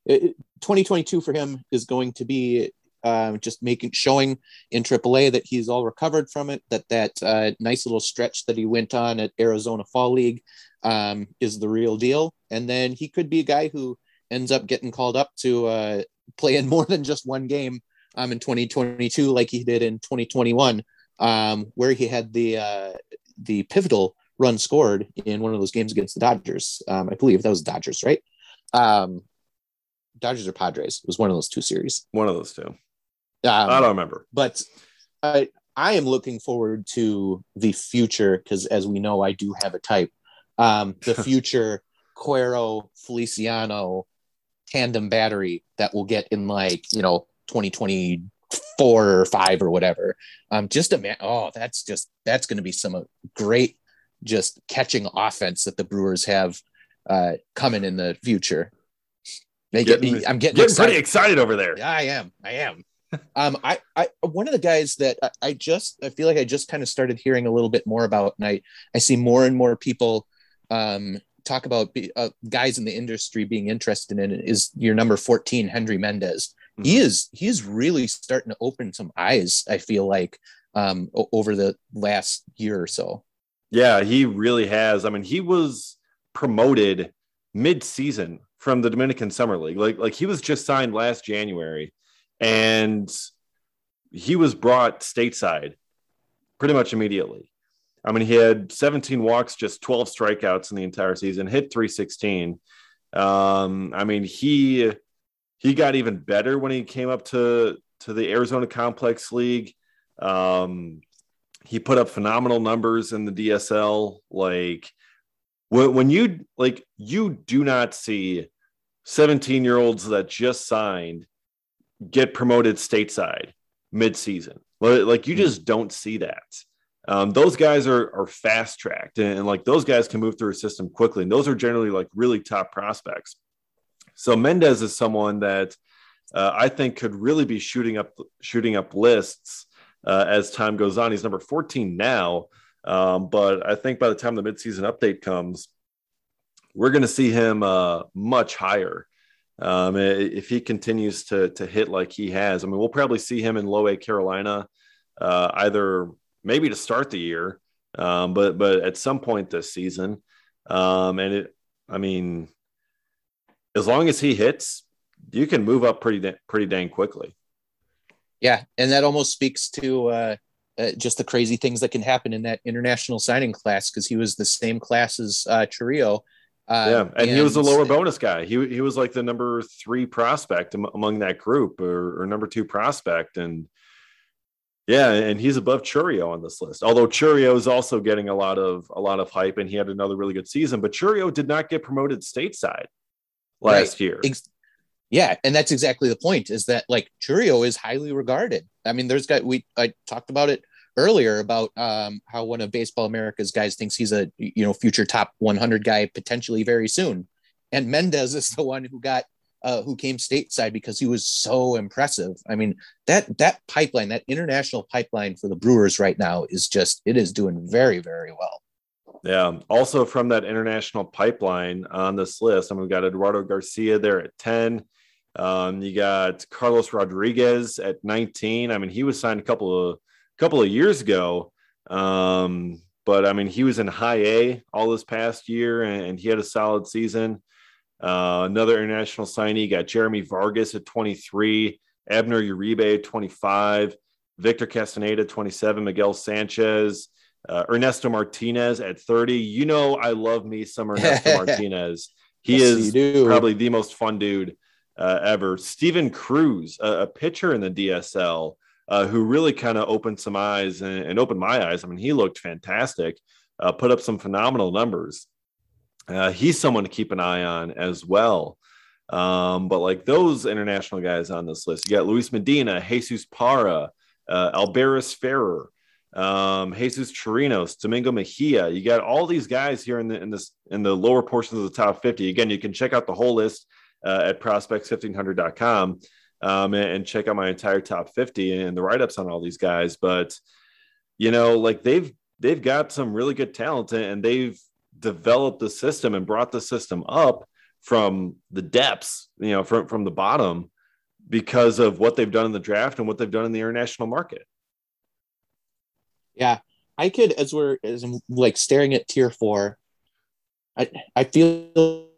2022 for him is going to be uh, just making showing in AAA that he's all recovered from it. That that uh, nice little stretch that he went on at Arizona Fall League um, is the real deal. And then he could be a guy who ends up getting called up to uh, play in [laughs] more than just one game um, in 2022, like he did in 2021, um, where he had the uh, the pivotal run scored in one of those games against the Dodgers. Um, I believe that was Dodgers, right? Um, Dodgers or Padres. It was one of those two series. One of those two. Um, I don't remember. But I I am looking forward to the future because, as we know, I do have a type. Um, the [laughs] future Quero Feliciano tandem battery that we'll get in like you know 2024 or five or whatever. Um, just a man. Oh, that's just that's going to be some great just catching offense that the Brewers have uh, coming in the future. They get me. I'm getting, getting excited. pretty excited over there. Yeah, I am. I am [laughs] um, I, I, one of the guys that I, I just, I feel like I just kind of started hearing a little bit more about, and I, I see more and more people um, talk about uh, guys in the industry being interested in it is your number 14, Hendry Mendez. Mm-hmm. He is, he's really starting to open some eyes. I feel like um, over the last year or so. Yeah, he really has. I mean, he was promoted mid-season from the Dominican Summer League. Like like he was just signed last January, and he was brought stateside pretty much immediately. I mean, he had 17 walks, just 12 strikeouts in the entire season, hit 316. Um, I mean, he he got even better when he came up to to the Arizona Complex League. Um, he put up phenomenal numbers in the DSL. Like when, when you like, you do not see 17 year olds that just signed get promoted stateside mid-season. Like you just don't see that. Um, those guys are are fast tracked and, and, like those guys can move through a system quickly. And those are generally like really top prospects. So Mendez is someone that uh, I think could really be shooting up shooting up lists uh, as time goes on. He's number 14 now, um, but I think by the time the midseason update comes, we're going to see him uh, much higher. Um, if he continues to to hit like he has, I mean, we'll probably see him in Low A Carolina, uh, either maybe to start the year, um, but but at some point this season. Um, and it, I mean, as long as he hits, you can move up pretty pretty dang quickly. Yeah, and that almost speaks to uh, uh, just the crazy things that can happen in that international signing class because he was the same class as uh, Chourio. Uh, yeah, and, and, he was a lower bonus guy. He he was like the number three prospect among that group, or, or number two prospect, and yeah, and he's above Chourio on this list. Although Chourio is also getting a lot of a lot of hype, and he had another really good season. But Chourio did not get promoted stateside last right. year. Ex- yeah, and that's exactly the point. Is that like Chourio is highly regarded. I mean, there's got we I talked about it earlier about um, how one of Baseball America's guys thinks he's a you know future top 100 guy potentially very soon, and Mendez is the one who got uh, who came stateside because he was so impressive. I mean that that pipeline, that international pipeline for the Brewers right now is just it is doing very very well. Yeah. Also from that international pipeline on this list, mean, we've got Eduardo Garcia there at 10. Um, you got Carlos Rodriguez at 19. I mean, he was signed a couple of couple of years ago. Um, but I mean, he was in high A all this past year and, and he had a solid season. Uh, another international signee got Jeremy Vargas at 23, Abner Uribe at 25, Victor Castaneda 27, Miguel Sanchez, uh, Ernesto Martinez at 30. You know, I love me some Ernesto [laughs] Martinez. He yes, is probably the most fun dude uh, ever. Steven Cruz, a, a, pitcher in the DSL, uh, who really kind of opened some eyes and, and, opened my eyes. I mean, he looked fantastic, uh, put up some phenomenal numbers. Uh, he's someone to keep an eye on as well. Um, but like those international guys on this list, you got Luis Medina, Jesus Parra, uh, Alberus Ferrer, um, Jesus Chirinos, Domingo Mejia. You got all these guys here in the in this in the lower portions of the top 50. Again, you can check out the whole list uh, at prospects1500.com um, and, and check out my entire top 50 and the write-ups on all these guys. But you know, like they've they've got some really good talent and they've developed the system and brought the system up from the depths, you know, from from the bottom because of what they've done in the draft and what they've done in the international market. Yeah, I could as we're as I'm like staring at tier four, I I feel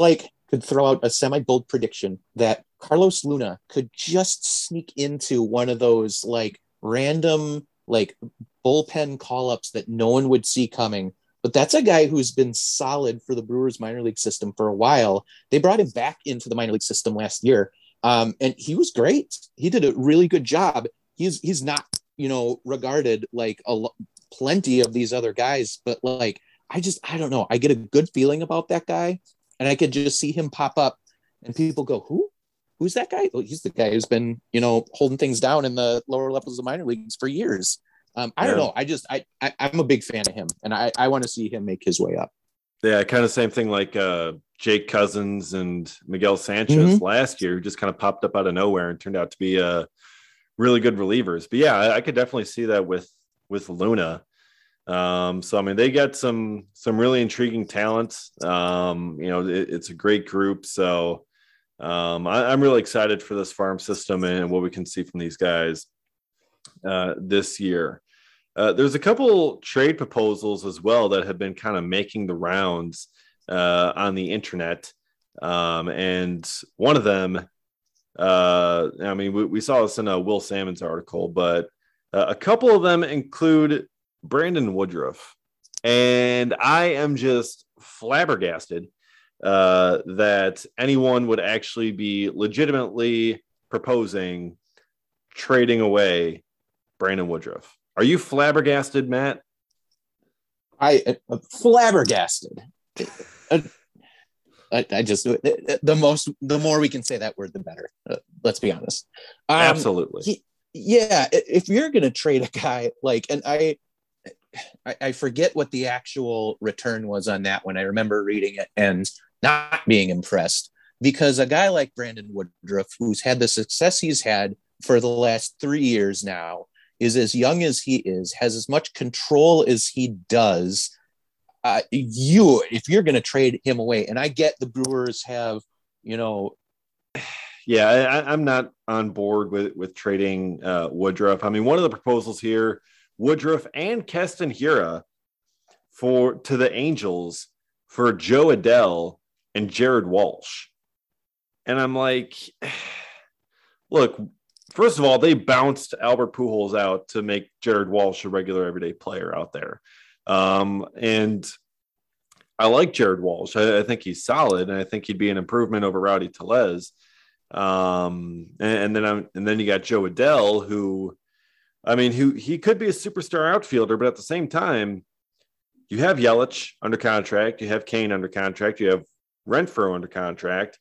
like could throw out a semi bold prediction that Carlos Luna could just sneak into one of those like random like bullpen call ups that no one would see coming. But that's a guy who's been solid for the Brewers minor league system for a while. They brought him back into the minor league system last year, um, and he was great. He did a really good job. He's he's not you know, regarded like a plenty of these other guys, but like I just I don't know. I get a good feeling about that guy, and I could just see him pop up, and people go, "Who? Who's that guy?" Well, he's the guy who's been you know holding things down in the lower levels of minor leagues for years. Um, I yeah. don't know. I just I, I am a big fan of him, and I I want to see him make his way up. Yeah, kind of same thing like uh, Jake Cousins and Miguel Sanchez mm-hmm. last year, who just kind of popped up out of nowhere and turned out to be a really good relievers. But yeah, I, I could definitely see that with with Luna. Um, so I mean, they got some some really intriguing talents. Um, you know, it, it's a great group. So um, I, am really excited for this farm system and what we can see from these guys uh, this year. Uh, there's a couple trade proposals as well that have been kind of making the rounds uh, on the internet. Um, and one of them, uh, I mean, we, we, saw this in a Will Sammons article, but uh, a couple of them include Brandon Woodruff. And I am just flabbergasted uh, that anyone would actually be legitimately proposing trading away Brandon Woodruff. Are you flabbergasted, Matt? I uh, flabbergasted. Uh, I, I, just the most the more we can say that word, the better. Uh, let's be honest. Um, Absolutely. He, yeah, if you're gonna trade a guy like, and I, I, I forget what the actual return was on that one. I remember reading it and not being impressed because a guy like Brandon Woodruff, who's had the success he's had for the last three years now, is as young as he is, has as much control as he does. Uh, you, if you're going to trade him away, and I get the Brewers have, you know, [sighs] yeah, I, am not on board with with trading uh, Woodruff. I mean, one of the proposals here, Woodruff and Keston Hiura for to the Angels for Jo Adell and Jared Walsh, and I'm like, [sighs] look, first of all, they bounced Albert Pujols out to make Jared Walsh a regular everyday player out there. Um, and I like Jared Walsh. I, I, think he's solid, and I think he'd be an improvement over Rowdy Tellez. Um, and, and, then I'm, and then you got Jo Adell, who, I mean, who he could be a superstar outfielder, but at the same time, you have Yelich under contract, you have Cain under contract, you have Renfroe under contract.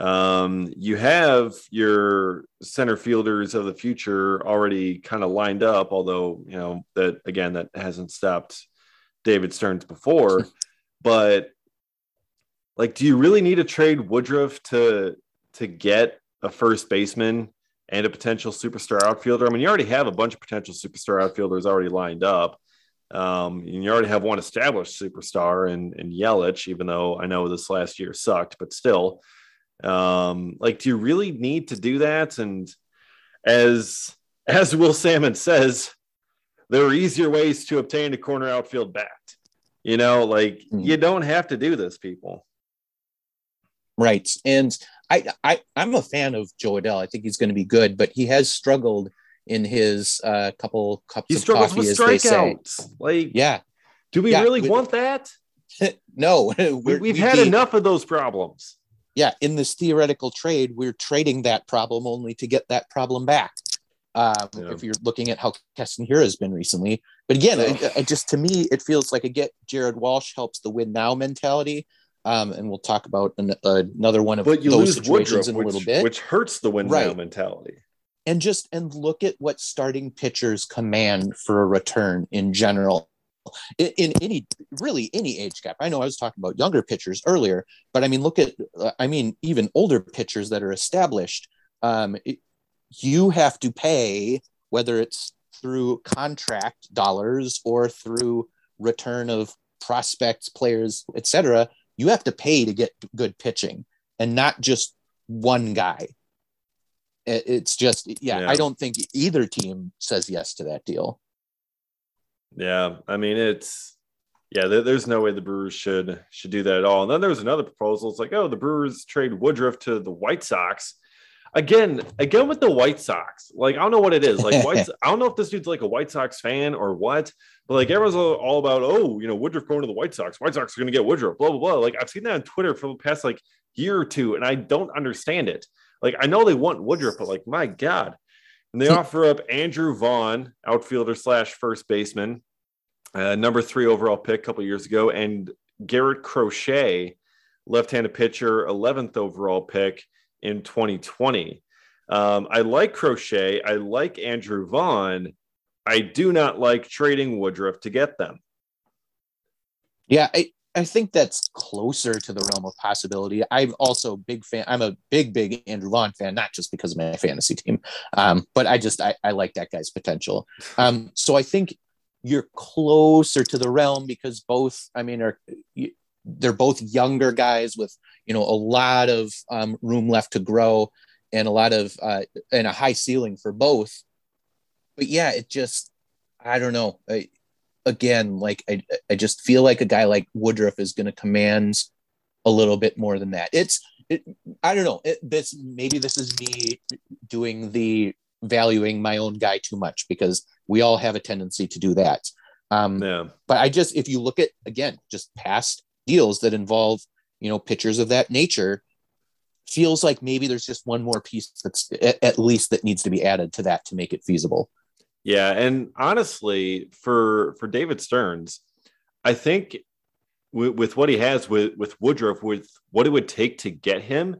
Um, you have your center fielders of the future already kind of lined up, although, you know, that again, that hasn't stopped David Stearns before. [laughs] but like, do you really need to trade Woodruff to to get a first baseman and a potential superstar outfielder? I mean, you already have a bunch of potential superstar outfielders already lined up. Um, and you already have one established superstar in, in Yelich, even though I know this last year sucked, but still. Um, like, do you really need to do that? And as as Will Salmon says, there are easier ways to obtain a corner outfield bat. You know, like mm-hmm. you don't have to do this, people. Right. And I, I I'm a fan of Jo Adell. I think he's going to be good, but he has struggled in his uh, couple cups he of coffee, with say. Like, yeah. Do we yeah, really we, want that? [laughs] no, [laughs] we, have had be, enough of those problems yeah, in this theoretical trade, we're trading that problem only to get that problem back. Um, yeah. If you're looking at how Keston Hiura has been recently, but again, I, I just to me, it feels like a get Jared Walsh helps the win now mentality. Um, and we'll talk about an, uh, another one of but you those situations Woodruff, in a which, little bit, which hurts the win right. now mentality. And just and look at what starting pitchers command for a return in general in, in, any really any age gap. I know I was talking about younger pitchers earlier, but I mean, look at uh, I mean even older pitchers that are established. Um, it, you have to pay whether it's through contract dollars or through return of prospects, players, etc. You have to pay to get good pitching, and not just one guy. It's just yeah, yeah. I don't think either team says yes to that deal. Yeah, I mean it's yeah. There's no way the Brewers should should do that at all. And then there was another proposal. It's like, oh, the Brewers trade Woodruff to the White Sox. Again, again with the White Sox. Like I don't know what it is. Like White, [laughs] I don't know if this dude's like a White Sox fan or what. But like everyone's all about, oh, you know, Woodruff going to the White Sox. White Sox are going to get Woodruff. Blah blah blah. Like I've seen that on Twitter for the past like year or two, and I don't understand it. Like I know they want Woodruff, but like my God, and they offer up Andrew Vaughn, outfielder slash first baseman, uh, number three overall pick a couple years ago, and Garrett Crochet, left-handed pitcher, 11th overall pick in 2020. Um, I like Crochet. I like Andrew Vaughn. I do not like trading Woodruff to get them. Yeah, I, I think that's closer to the realm of possibility. I'm also big fan. I'm a big, big Andrew Vaughn fan, not just because of my fantasy team, um, but I just I, I like that guy's potential. [laughs] Um, so I think you're closer to the realm because both, I mean, are they're both younger guys with you know a lot of um, room left to grow and a lot of uh, and a high ceiling for both. But yeah, it just I don't know. I, again, like I, I just feel like a guy like Woodruff is going to command a little bit more than that. It's, it, I don't know. It, this maybe this is me doing the valuing my own guy too much because we all have a tendency to do that. Um, yeah. But I just, if you look at again, just past deals that involve you know pitchers of that nature, feels like maybe there's just one more piece that's at, least that needs to be added to that to make it feasible. Yeah, and honestly, for for David Stearns, I think with, with what he has with with Woodruff, with what it would take to get him,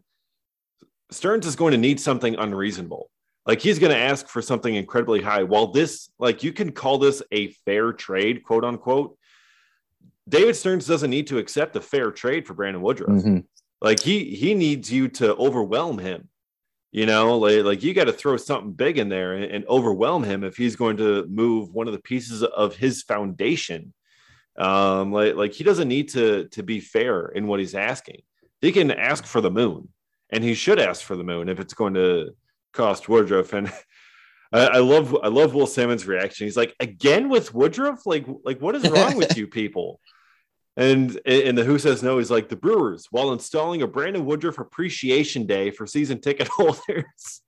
Stearns is going to need something unreasonable. Like he's going to ask for something incredibly high. While this, like you can call this a fair trade, quote unquote. David Stearns doesn't need to accept a fair trade for Brandon Woodruff. Mm-hmm. Like he he needs you to overwhelm him. You know, like, like you got to throw something big in there and, and, overwhelm him if he's going to move one of the pieces of his foundation. Um, like like he doesn't need to to be fair in what he's asking. He can ask for the moon, and he should ask for the moon if it's going to cost Woodruff. And [laughs] I, I love I love Will Simmons' reaction. He's like, again with Woodruff? Like like what is wrong with [laughs] you people? And and the Who Says No is like the Brewers, while installing a Brandon Woodruff Appreciation Day for season ticket [laughs] holders.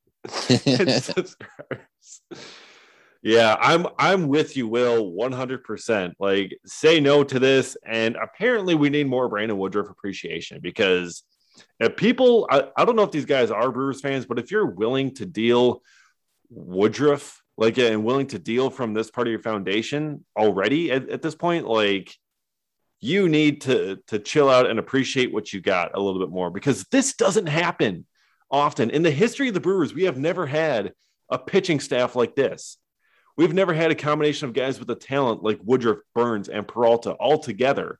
[laughs] yeah, I'm I'm with you, Will, 100%. Like, say no to this, and apparently we need more Brandon Woodruff appreciation because if people, I, I don't know if these guys are Brewers fans, but if you're willing to deal Woodruff, like, and willing to deal from this part of your foundation already at, at this point, like you need to to chill out and appreciate what you got a little bit more because this doesn't happen often in the history of the Brewers. We have never had a pitching staff like this. We've never had a combination of guys with a talent like Woodruff, Burnes, and Peralta all together,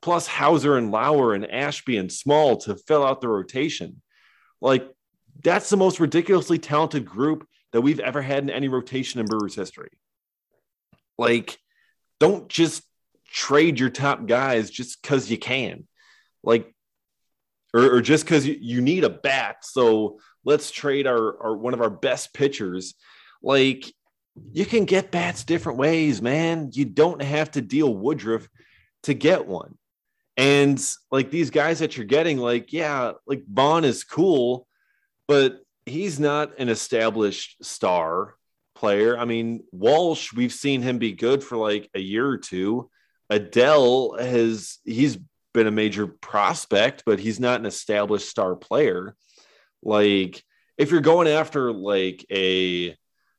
plus Houser and Lauer and Ashby and Small to fill out the rotation. Like that's the most ridiculously talented group that we've ever had in any rotation in Brewers history. Like, don't just trade your top guys just because you can, like, or, or just because you, you need a bat. So let's trade our, our one of our best pitchers. Like, you can get bats different ways, man. You don't have to deal Woodruff to get one. And like these guys that you're getting, like, yeah, like Vaughn is cool, but he's not an established star player. I mean, Walsh, we've seen him be good for like a year or two. Adell has he's been a major prospect, but he's not an established star player. Like if you're going after like a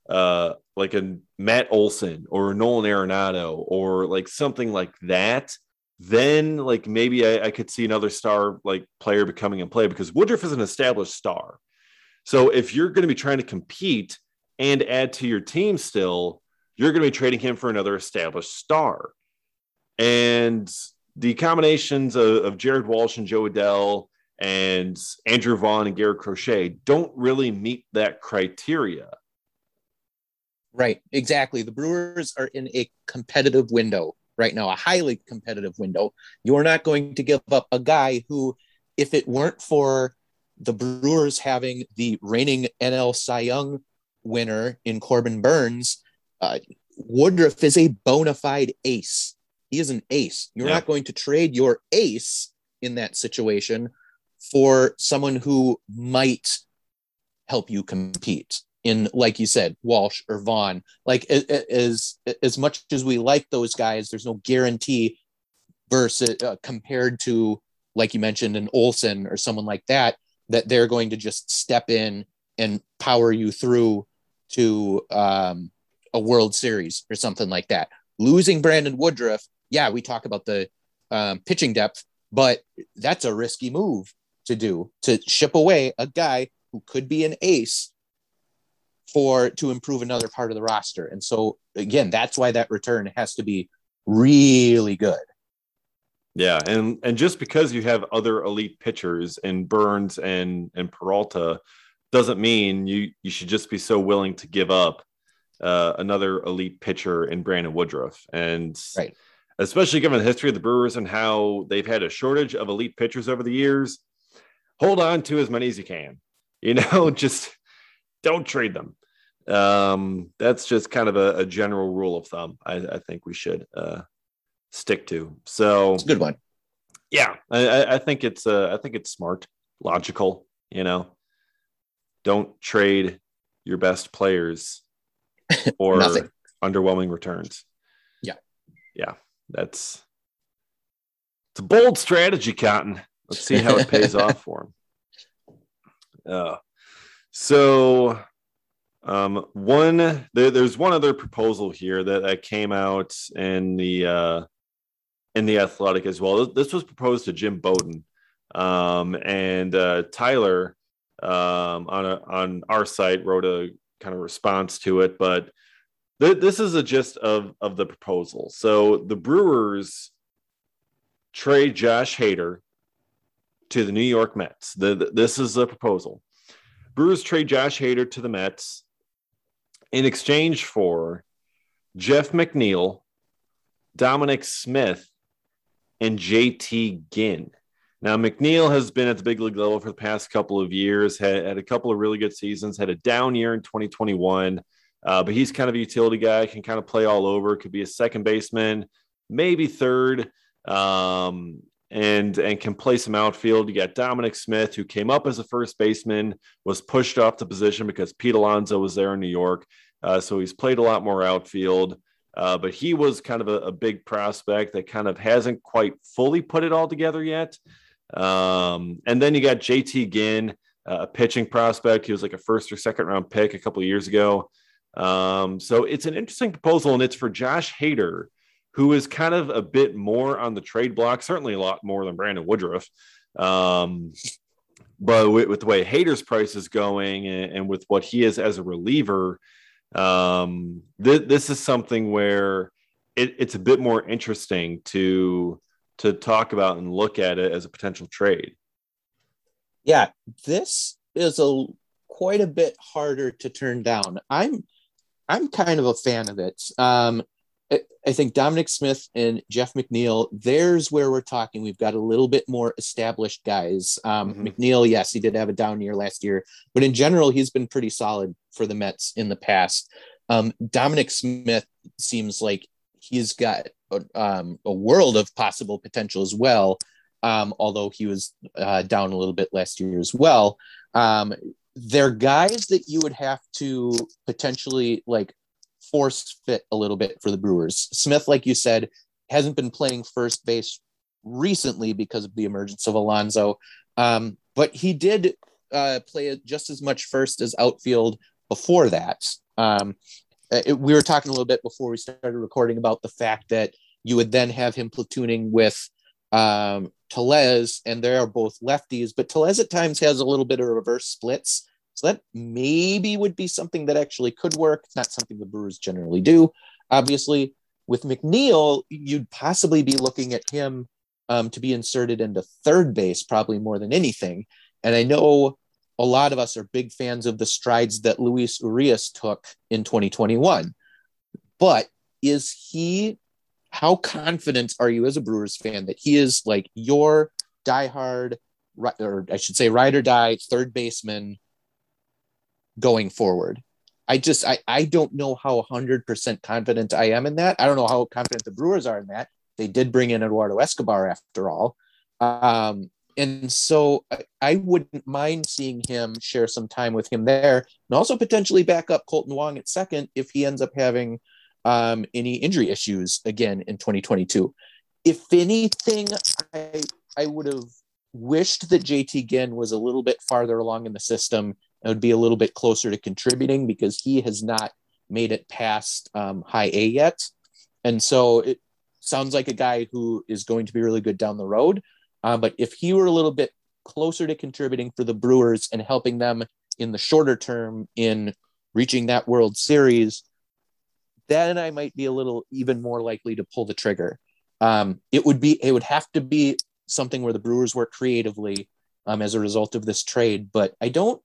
uh like a Matt Olson or Nolan Arenado or like something like that, then like maybe I, I could see another star like player becoming in play because Woodruff is an established star. So if you're going to be trying to compete and add to your team still, you're going to be trading him for another established star. And the combinations of, of Jared Walsh and Jo Adell and Andrew Vaughn and Garrett Crochet don't really meet that criteria. Right, exactly. The Brewers are in a competitive window right now, a highly competitive window. You're not going to give up a guy who, if it weren't for the Brewers having the reigning NL Cy Young winner in Corbin Burnes, uh, Woodruff is a bona fide ace. He is an ace. You're yeah. not going to trade your ace in that situation for someone who might help you compete in like you said walsh or vaughn like as as much as we like those guys there's no guarantee versus uh, compared to like you mentioned an olson or someone like that that they're going to just step in and power you through to um, a world series or something like that losing brandon woodruff yeah, we talk about the um, pitching depth, but that's a risky move to do to ship away a guy who could be an ace for to improve another part of the roster. And so again, that's why that return has to be really good. Yeah, and and just because you have other elite pitchers in Burnes and and Peralta doesn't mean you you should just be so willing to give up uh, another elite pitcher in Brandon Woodruff. And right especially given the history of the Brewers and how they've had a shortage of elite pitchers over the years. Hold on to as many as you can. [laughs] You know, just don't trade them. Um, that's just kind of a, a general rule of thumb. I, I think we should uh, stick to. So it's a good one. Yeah, I, I think it's uh, I think it's smart, logical. You know, don't trade your best players [laughs] for underwhelming returns. Yeah, yeah, that's it's a bold strategy, Cotton. Let's see how it pays [laughs] off for him. Uh, so um, one there, there's one other proposal here that, that came out in the uh, in the athletic as well. This was proposed to Jim Bowden. Um, and uh, Tyler um, on a, on our site wrote a kind of response to it, but th- this is a gist of of the proposal. So the Brewers trade Josh Hader to the New York Mets. The, the, this is a proposal. Brewers trade Josh Hader to the Mets in exchange for Jeff McNeil, Dominic Smith, and JT Ginn. Now, McNeil has been at the big league level for the past couple of years, had, had a couple of really good seasons, had a down year in 2021, uh, but he's kind of a utility guy, can kind of play all over, could be a second baseman, maybe third, um, and, and can play some outfield. You got Dominic Smith, who came up as a first baseman, was pushed off the position because Pete Alonso was there in New York. Uh, so he's played a lot more outfield. Uh, but he was kind of a, a, big prospect that kind of hasn't quite fully put it all together yet. Um, and then you got JT Ginn, uh, a pitching prospect. He was like a first or second round pick a couple years ago. Um, so it's an interesting proposal, and it's for Josh Hader, who is kind of a bit more on the trade block, certainly a lot more than Brandon Woodruff. Um, but with, with, the way Hader's price is going and, and with what he is as a reliever, um, th- this is something where it, it's a bit more interesting to to talk about and look at it as a potential trade. Yeah, this is a quite a bit harder to turn down. I'm I'm kind of a fan of it. Um, I think Dominic Smith and Jeff McNeil, there's where we're talking. We've got a little bit more established guys. Um, mm-hmm. McNeil, yes, he did have a down year last year, but in general, he's been pretty solid for the Mets in the past. Um, Dominic Smith seems like he's got a, um, a, world of possible potential as well, um, although he was uh, down a little bit last year as well. Um, they're guys that you would have to potentially like force fit a little bit for the Brewers. Smith, like you said, hasn't been playing first base recently because of the emergence of Alonso, um, but he did uh, play just as much first as outfield before that. Um, it, we were talking a little bit before we started recording about the fact that you would then have him platooning with um, Tellez, and they are both lefties, but Tellez at times has a little bit of reverse splits. So that maybe would be something that actually could work. It's not something the Brewers generally do. Obviously, with McNeil, you'd possibly be looking at him um, to be inserted into third base, probably more than anything. And I know a lot of us are big fans of the strides that Luis Urias took in 2021. But is he, how confident are you as a Brewers fan that he is like your diehard, or I should say, ride or die third baseman going forward. I just I, I don't know how 100% confident I am in that. I don't know how confident the Brewers are in that. They did bring in Eduardo Escobar after all. Um, and so I, I, wouldn't mind seeing him share some time with him there and also potentially back up Kolten Wong at second if he ends up having um, any injury issues again in 2022. If anything, I, I would have wished that JT Ginn was a little bit farther along in the system and would be a little bit closer to contributing because he has not made it past um, high A yet. And so it sounds like a guy who is going to be really good down the road. Uh, but if he were a little bit closer to contributing for the Brewers and helping them in the shorter term in reaching that World Series, then I might be a little even more likely to pull the trigger. Um, it would be it would have to be something where the Brewers work creatively um, as a result of this trade, but I don't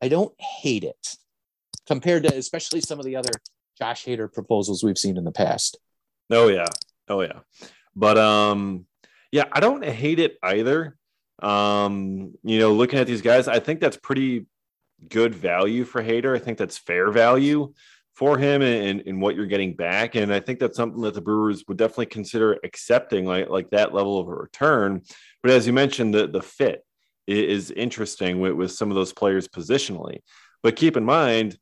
I don't hate it compared to especially some of the other Josh Hader proposals we've seen in the past. Oh yeah. Oh yeah. But um yeah, I don't hate it either. Um, you know, looking at these guys, I think that's pretty good value for Hader. I think that's fair value for him and, and what you're getting back. And I think that's something that the Brewers would definitely consider accepting, like like that level of a return. But as you mentioned, the the fit is interesting with, with some of those players positionally. But keep in mind,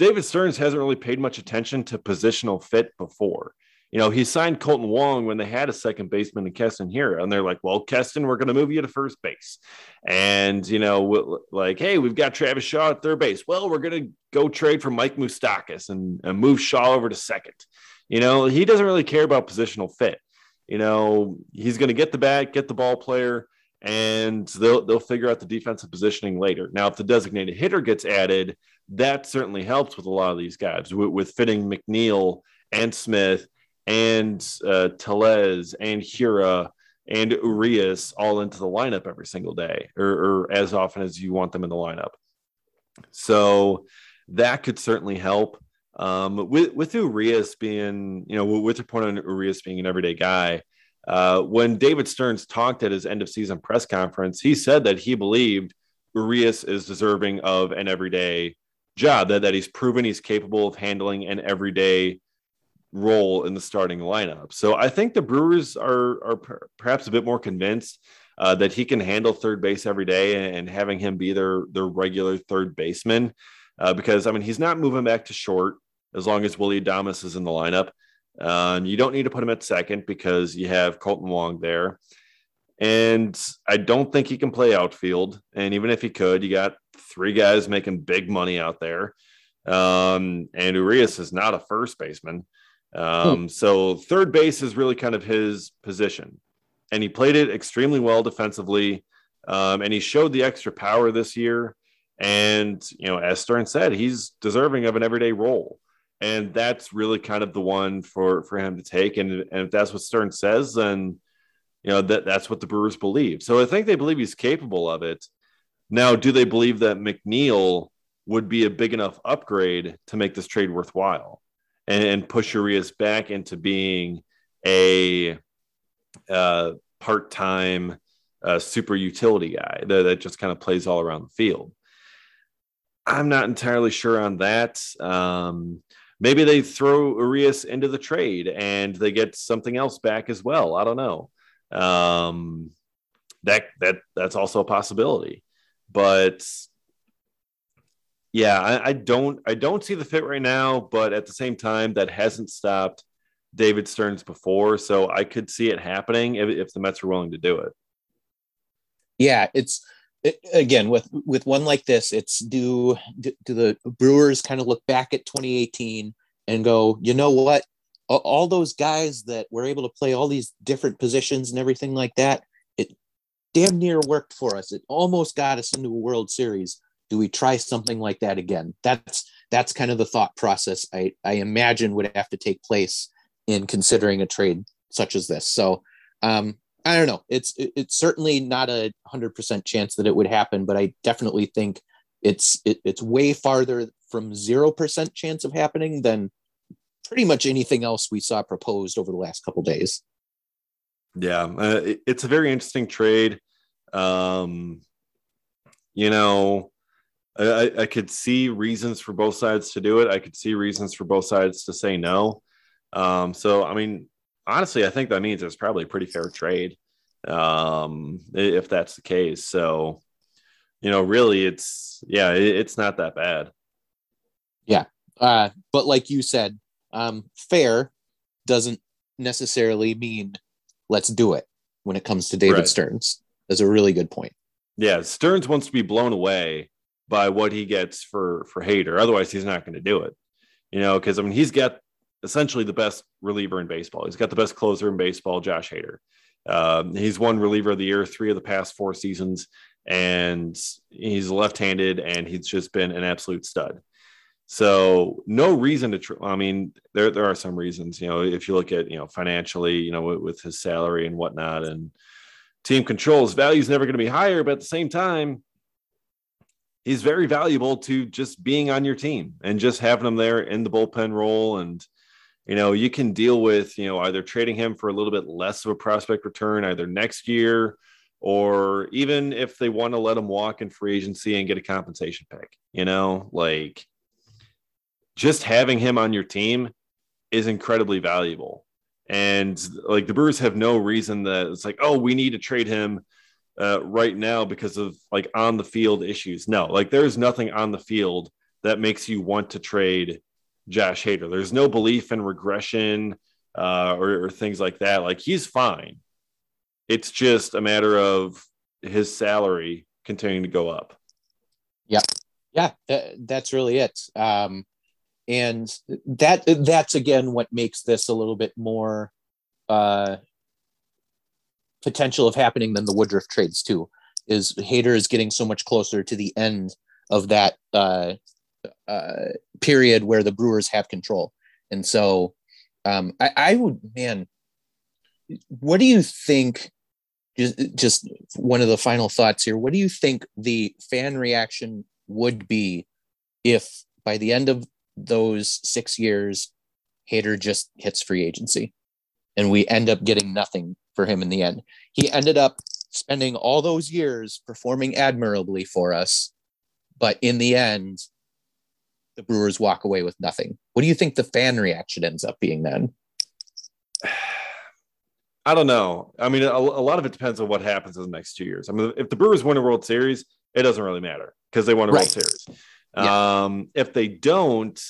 David Stearns hasn't really paid much attention to positional fit before. You know, he signed Kolten Wong when they had a second baseman in Keston Hiura. and they're like, "Well, Keston, we're going to move you to first base," and you know, like, "Hey, we've got Travis Shaw at third base. Well, we're going to go trade for Mike Moustakas and, and move Shaw over to second. You know, he doesn't really care about positional fit. You know, he's going to get the bat, get the ball player, and they'll they'll figure out the defensive positioning later. Now, if the designated hitter gets added, that certainly helps with a lot of these guys with, with fitting McNeil and Smith and uh, Tellez and Hiura and Urias all into the lineup every single day or, or, as often as you want them in the lineup. So that could certainly help. Um, with, with Urias being, you know, with your point on Urias being an everyday guy, uh, when David Stearns talked at his end of season press conference, he said that he believed Urias is deserving of an everyday job, that, that he's proven he's capable of handling an everyday role in the starting lineup. So I think the Brewers are are per- perhaps a bit more convinced uh, that he can handle third base every day and, and having him be their their regular third baseman. Uh, because I mean he's not moving back to short as long as Willy Adames is in the lineup. Uh, you don't need to put him at second because you have Kolten Wong there. And I don't think he can play outfield. And even if he could, you got three guys making big money out there. Um, and Urias is not a first baseman. Um, hmm. So third base is really kind of his position, and he played it extremely well defensively. Um, and he showed the extra power this year. And you know, as Stern said, he's deserving of an everyday role, and that's really kind of the one for for him to take. And, and if that's what Stern says, then you know that that's what the Brewers believe. So I think they believe he's capable of it. Now, do they believe that McNeil would be a big enough upgrade to make this trade worthwhile? And, and push Urias back into being a uh, part time uh, super utility guy that, that just kind of plays all around the field. I'm not entirely sure on that. Um, maybe they throw Urias into the trade and they get something else back as well. I don't know. Um, that that that's also a possibility, but yeah, I, I, don't I don't see the fit right now, but at the same time, that hasn't stopped David Stearns before, so I could see it happening if, if the Mets are willing to do it. Yeah, it's it, again with with one like this, it's do do, do the Brewers kind of look back at 2018 and go, you know what, all those guys that were able to play all these different positions and everything like that, it damn near worked for us. It almost got us into a World Series do we try something like that again? That's that's kind of the thought process i i imagine would have to take place in considering a trade such as this. So um i don't know. It's it's certainly not a 100% chance that it would happen but i definitely think it's it, it's way farther from 0% chance of happening than pretty much anything else we saw proposed over the last couple days. Yeah uh, it's a very interesting trade. Um you know I, I could see reasons for both sides to do it. I could see reasons for both sides to say no. Um, so, I mean, honestly, I think that means it's probably a pretty fair trade um, if that's the case. So, you know, really, it's yeah, it, it's not that bad. Yeah, uh, but like you said, um, fair doesn't necessarily mean let's do it when it comes to David right. Stearns. That's a really good point. Yeah, Stearns wants to be blown away by what he gets for for Hader. Otherwise, he's not going to do it. You know, because I mean, he's got essentially the best reliever in baseball. He's got the best closer in baseball, Josh Hader. Um, he's won reliever of the year three of the past four seasons, and he's left-handed, and he's just been an absolute stud. So no reason to. Tr- I mean, there there are some reasons. You know, if you look at you know financially, you know, with, with his salary and whatnot, and team controls value is never going to be higher. But at the same time, he's very valuable to just being on your team and just having him there in the bullpen role. And, you know, you can deal with, you know, either trading him for a little bit less of a prospect return either next year or even if they want to let him walk in free agency and get a compensation pick, you know, like just having him on your team is incredibly valuable. And like the Brewers have no reason that it's like, oh, we need to trade him uh, right now because of like on the field issues. No, like there's nothing on the field that makes you want to trade Josh Hader. There's no belief in regression uh, or, or things like that. Like he's fine. It's just a matter of his salary continuing to go up. Yeah, yeah, that's really it. Um, and that that's again what makes this a little bit more uh, potential of happening than the Woodruff trades too. Is Hader is getting so much closer to the end of that uh, uh, period where the Brewers have control, and so um, I, I would man, what do you think? Just, just one of the final thoughts here. What do you think the fan reaction would be if by the end of those six years, Hader just hits free agency and we end up getting nothing for him in the end. He ended up spending all those years performing admirably for us, but in the end, the Brewers walk away with nothing. What do you think the fan reaction ends up being then? [sighs] I don't know. I mean, a, a, lot of it depends on what happens in the next two years. I mean, if the Brewers win a World Series, it doesn't really matter because they won a right. World Series. Yeah. Um, if they don't,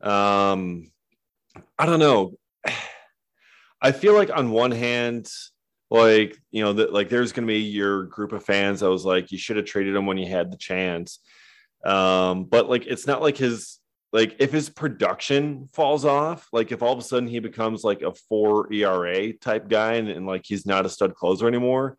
um, I don't know. [sighs] I feel like on one hand, like you know, that like there's going to be your group of fans that was like, you should have traded him when you had the chance. Um, but like, it's not like his like if his production falls off, like if all of a sudden he becomes like a four ERA type guy and, and like he's not a stud closer anymore,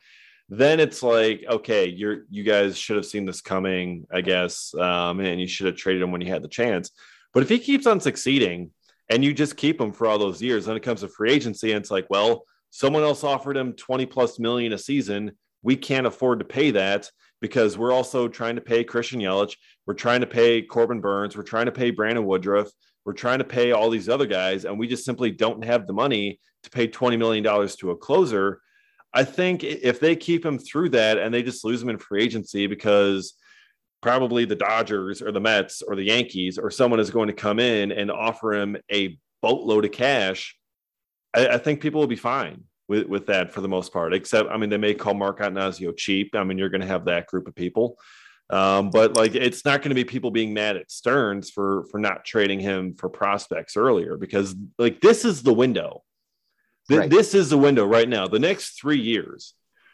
then it's like okay you're you guys should have seen this coming i guess um, and you should have traded him when you had the chance but if he keeps on succeeding and you just keep him for all those years. Then it comes to free agency and it's like well someone else offered him 20 plus million a season. We can't afford to pay that because we're also trying to pay christian yelich. We're trying to pay corbin Burnes. we're trying to pay brandon woodruff. We're trying to pay all these other guys. And we just simply don't have the money to pay $20 million to a closer. I think if they keep him through that and they just lose him in free agency because probably the Dodgers or the Mets or the Yankees or someone is going to come in and offer him a boatload of cash, I, I think people will be fine with, with that for the most part. Except, I mean, they may call Mark Attanasio cheap. I mean, you're going to have that group of people. Um, but like, it's not going to be people being mad at Stearns for for not trading him for prospects earlier because like this is the window Th- right. This is the window right now. The next three years,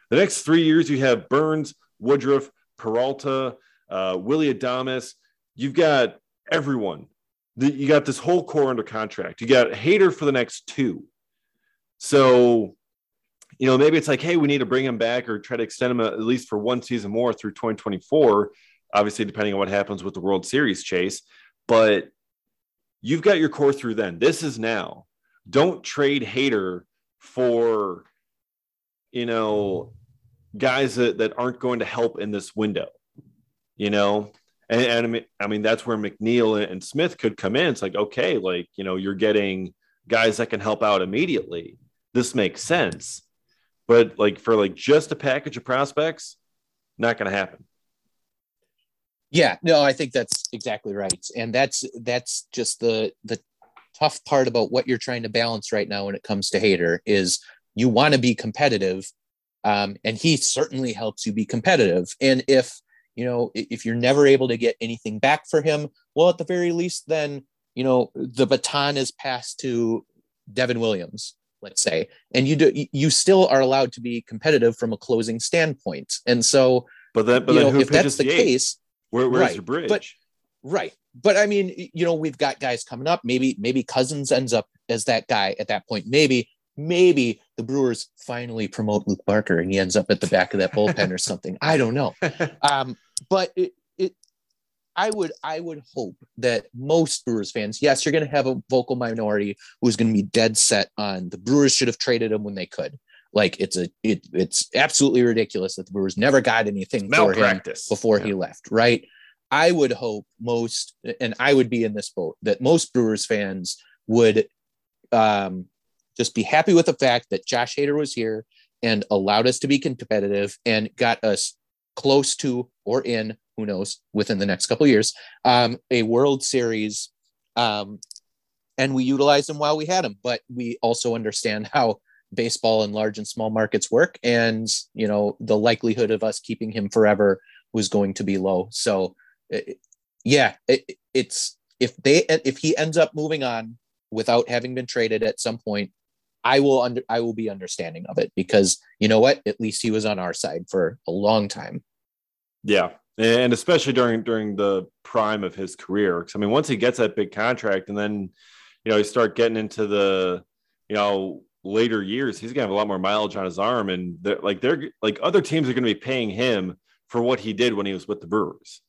the next three years, you have Burnes, Woodruff, Peralta, uh, Willy Adames. You've got everyone. You got this whole core under contract. You got Hader for the next two. So, you know, maybe it's like, hey, we need to bring him back or try to extend him at least for one season more through 2024. Obviously, depending on what happens with the World Series chase. But you've got your core through then. This is now don't trade Hader for you know guys that, that aren't going to help in this window you know? And, and I, mean, I mean that's where mcneil and smith could come in. It's like okay like you know you're getting guys that can help out immediately. This makes sense. But like for like just a package of prospects not going to happen. Yeah no i think that's exactly right. And that's that's just the the tough part about what you're trying to balance right now when it comes to hader is you want to be competitive. Um, and he certainly helps you be competitive. And if, you know, if you're never able to get anything back for him, well, at the very least, then, you know, the baton is passed to Devin Williams, let's say, and you do, you still are allowed to be competitive from a closing standpoint. And so, but then, but then know, if that's the, the case, Where, where's right, your bridge? But, right but I mean, you know, we've got guys coming up. Maybe, maybe Cousins ends up as that guy at that point. Maybe, maybe the Brewers finally promote Luke Barker and he ends up at the back of that bullpen or something. I don't know. [laughs] Um, but it, it, I would, I would hope that most Brewers fans, yes, you're going to have a vocal minority who's going to be dead set on the Brewers should have traded him when they could. Like it's a, it, it's absolutely ridiculous that the Brewers never got anything for him before yeah. he left. Right. I would hope most, and I would be in this boat, that most Brewers fans would um, just be happy with the fact that Josh Hader was here and allowed us to be competitive and got us close to or in who knows within the next couple years um, a world series um, and we utilized him while we had him but we also understand how baseball in large and small markets work and you know the likelihood of us keeping him forever was going to be low. So it, yeah it, it's if they if he ends up moving on without having been traded at some point i will under i will be understanding of it because you know what? At least he was on our side for a long time yeah. And especially during during the prime of his career because i mean once he gets that big contract and then you know you start getting into the you know later years he's gonna have a lot more mileage on his arm and they're like they're like other teams are gonna be paying him for what he did when he was with the brewers.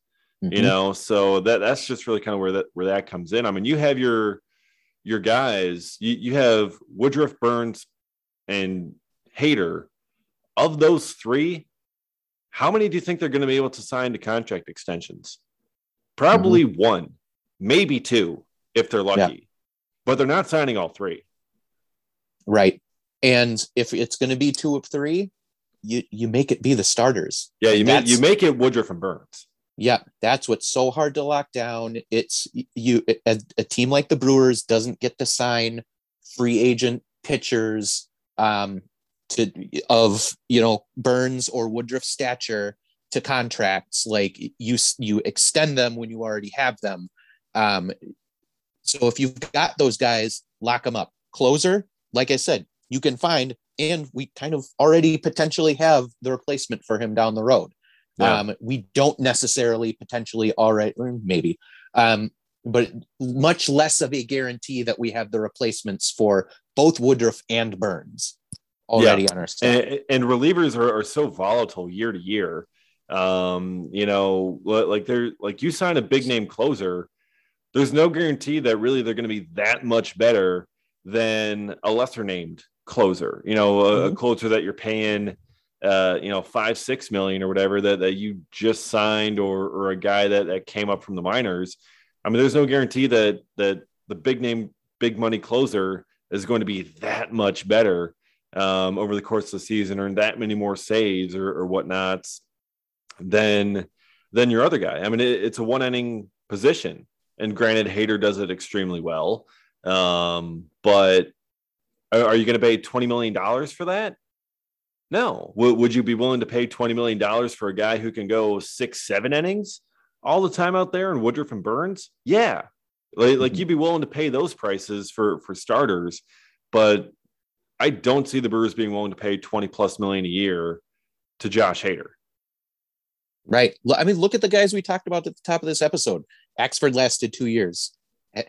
Mm-hmm. you know so that that's just really kind of where that where that comes in. I mean you have your your guys you, you have woodruff burnes and hader. Of those three how many do you think they're going to be able to sign to contract extensions? Probably mm-hmm. one, maybe two, if they're lucky. Yeah. But they're not signing all three. Right. And if it's going to be two of three, you you make it be the starters. Yeah, you make you make it Woodruff and Burnes. Yeah, that's what's so hard to lock down. It's you a, a team like the Brewers doesn't get to sign free agent pitchers um, to of you know Burnes or Woodruff stature to contracts like you you extend them when you already have them. Um so if you've got those guys lock them up. Closer like i said you can find and we kind of already potentially have the replacement for him down the road. Yeah. um we don't necessarily potentially already maybe. Um but much less of a guarantee that we have the replacements for both woodruff and burnes already yeah. on our And, and relievers are, are so volatile year to year. Um, you know, like they're like you sign a big name closer, there's no guarantee that really they're going to be that much better than a lesser named closer. You know, a, mm-hmm. a closer that you're paying uh, you know, five, six million or whatever that, that you just signed or or a guy that, that came up from the minors. I mean, there's no guarantee that that the big name, big money closer is going to be that much better um, over the course of the season, earn that many more saves or, or whatnot than than your other guy. I mean, it, it's a one inning position, and granted, Hader does it extremely well. Um, but are, are you going to pay twenty million dollars for that? No. W- would you be willing to pay twenty million dollars for a guy who can go six, seven innings all the time out there in Woodruff and Burnes? Yeah, like, like mm-hmm. you'd be willing to pay those prices for for starters, but I don't see the Brewers being willing to pay 20 plus million a year to Josh Hader. Right. I mean, look at the guys we talked about at the top of this episode. Axford lasted two years.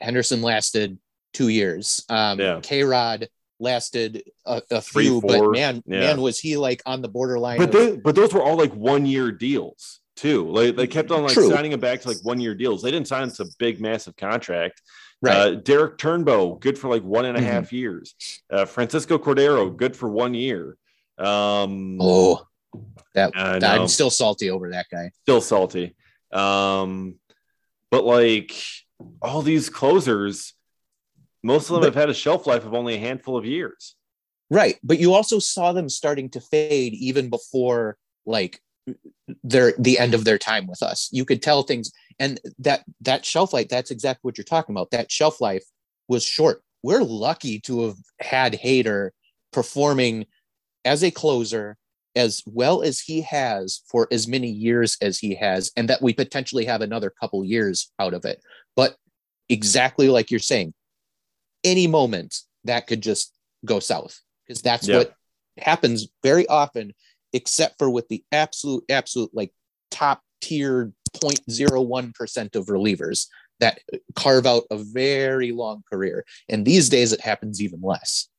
Henderson lasted two years. Um, yeah. K Rod lasted a, a Three, few, four. but man, yeah. man, was he like on the borderline? But, of, they, but those were all like one year deals too. Like they kept on like True. signing him back to like one year deals. They didn't sign to a big, massive contract. Right. Uh, Derrick Turnbow, good for like one and a mm-hmm. half years. Uh, Francisco Cordero, good for one year. Um, oh, that I'm still salty over that guy. Still salty. Um, but like all these closers, most of them but, have had a shelf life of only a handful of years. Right, but you also saw them starting to fade even before like their the end of their time with us. You could tell things and that that shelf life that's exactly what you're talking about that shelf life was short we're lucky to have had Hader performing as a closer as well as he has for as many years as he has and that we potentially have another couple years out of it but exactly like you're saying any moment that could just go south because that's yeah. what happens very often except for with the absolute absolute like top tier 0.01% of relievers that carve out a very long career. And these days it happens even less.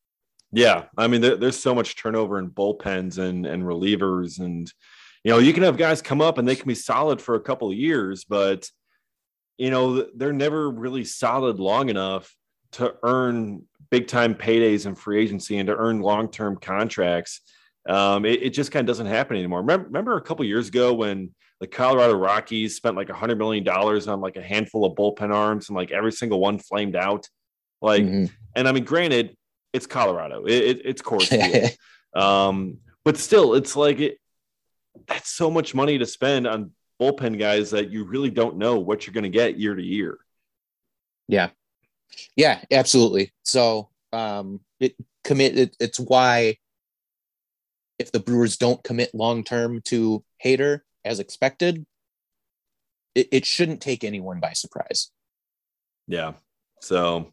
Yeah. I mean, there, there's so much turnover in bullpens and, and relievers. And, you know, you can have guys come up and they can be solid for a couple of years, but, you know, they're never really solid long enough to earn big time paydays in free agency and to earn long term contracts. Um, it, it, just kind of doesn't happen anymore. Remember, remember a couple years ago when the Colorado Rockies spent like a hundred million dollars on like a handful of bullpen arms, and like every single one flamed out. Like, mm-hmm. and I mean, granted, it's Colorado, it, it, it's course. [laughs] um, but still, it's like it. That's so much money to spend on bullpen guys that you really don't know what you're going to get year to year. Yeah, yeah, absolutely. So um, it commit. It, it's why if the Brewers don't commit long term to Hader as expected, it, it shouldn't take anyone by surprise. Yeah. So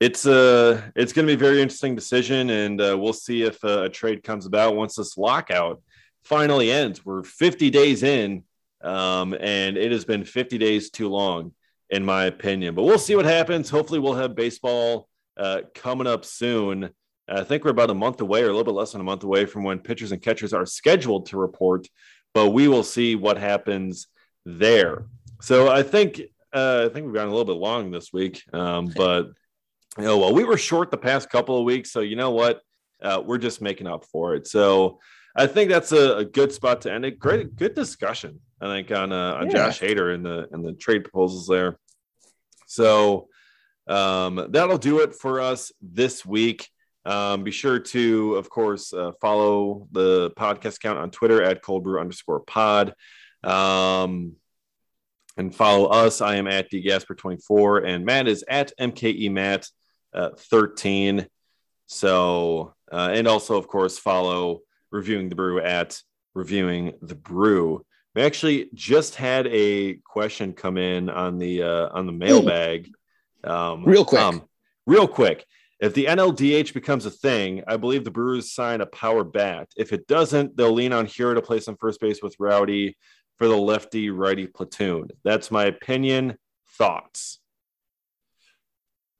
it's a it's going to be a very interesting decision, and uh, we'll see if uh, a trade comes about once this lockout finally ends. We're 50 days in, um, and it has been 50 days too long, in my opinion. But we'll see what happens. Hopefully, we'll have baseball uh, coming up soon. I think we're about a month away, or a little bit less than a month away from when pitchers and catchers are scheduled to report. But we will see what happens there. So I think uh, I think we've gone a little bit long this week, um, [laughs] but you know, well, we were short the past couple of weeks, so you know what? Uh, we're just making up for it. So I think that's a, a, good spot to end it. Great, good discussion. I think on uh, on yeah. Josh Hader and the and the trade proposals there. So um, that'll do it for us this week. Um, be sure to, of course, uh, follow the podcast account on Twitter at cold brew underscore pod. Um, and follow us. I am at dgasper24 and Matt is at MKE Matt uh, 13. So, uh, and also, of course, follow Reviewing the Brew at Reviewing the Brew. We actually just had a question come in on the uh, on the mailbag. Um, real quick, um, real quick. If the NLDH becomes a thing, I believe the Brewers sign a power bat. If it doesn't, they'll lean on Hiura to play some first base with Rowdy for the lefty righty platoon. That's my opinion. Thoughts?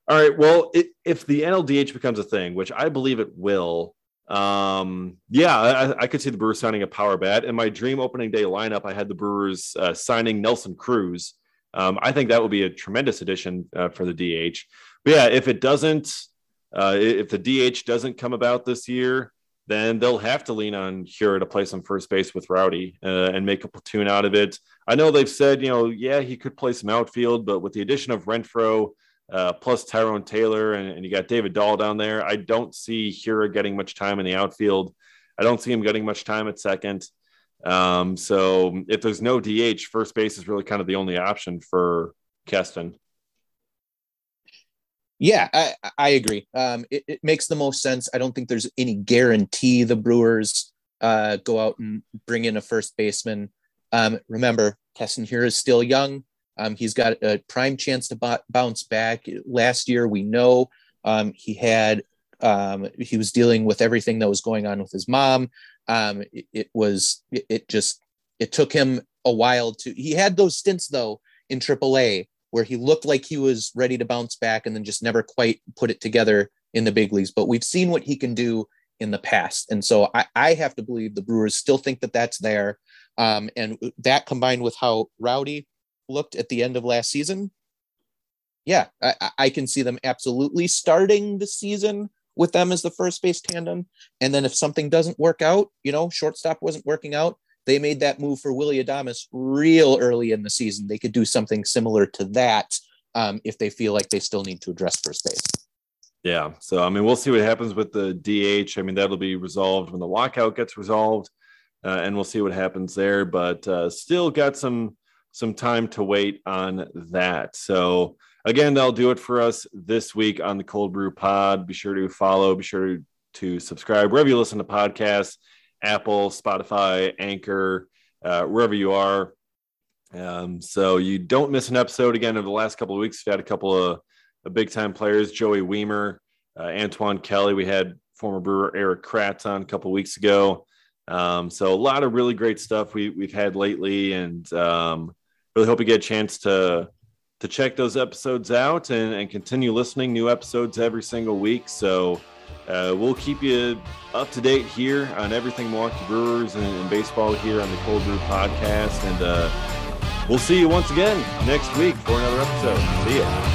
All right. Well, it, if the NLDH becomes a thing, which I believe it will, um, yeah, I, I, could see the Brewers signing a power bat. In my dream opening day lineup, I had the Brewers uh, signing Nelson Cruz. Um, I think that would be a tremendous addition uh, for the DH. But yeah, if it doesn't, uh, if the DH doesn't come about this year, then they'll have to lean on Hiura to play some first base with Rowdy uh, and make a platoon out of it. I know they've said, you know, yeah, he could play some outfield, but with the addition of Renfroe uh, plus Tyrone Taylor and, and, you got David Dahl down there, I don't see Hiura getting much time in the outfield. I don't see him getting much time at second. Um, so if there's no DH, first base is really kind of the only option for Keston. Yeah, I, I agree. Um, it, it, makes the most sense. I don't think there's any guarantee the Brewers uh, go out and bring in a first baseman. Um, remember, Keston here is still young. Um, he's got a prime chance to b- bounce back. Last year, we know um, he had um, he was dealing with everything that was going on with his mom. Um, it, it was it, it just it took him a while to. He had those stints though in AAA where he looked like he was ready to bounce back and then just never quite put it together in the big leagues. But we've seen what he can do in the past. And so I, I have to believe the Brewers still think that that's there. Um, and that combined with how Rowdy looked at the end of last season, yeah, I, I can see them absolutely starting the season with them as the first base tandem. And then if something doesn't work out, you know, shortstop wasn't working out, they made that move for Willie Adames real early in the season. They could do something similar to that um, if they feel like they still need to address first base. Yeah. So, I mean, we'll see what happens with the DH. I mean, that'll be resolved when the lockout gets resolved, uh, and we'll see what happens there. But uh, still got some some time to wait on that. So, again, that'll do it for us this week on the Cold Brew Pod. Be sure to follow. Be sure to subscribe wherever you listen to podcasts. Apple, Spotify, Anchor, uh, wherever you are. Um, so you don't miss an episode again over the last couple of weeks. We've had a couple of, of big time players, Joey Wiemer, uh, Antoine Kelly. We had former brewer Erik Kratz on a couple of weeks ago. Um, so a lot of really great stuff we, we've had lately, and um, really hope you get a chance to to check those episodes out and, and continue listening. New episodes every single week. So uh, we'll keep you up to date here on everything Milwaukee Brewers and, and baseball here on the Cold Brew Podcast. And uh, we'll see you once again next week for another episode. See ya.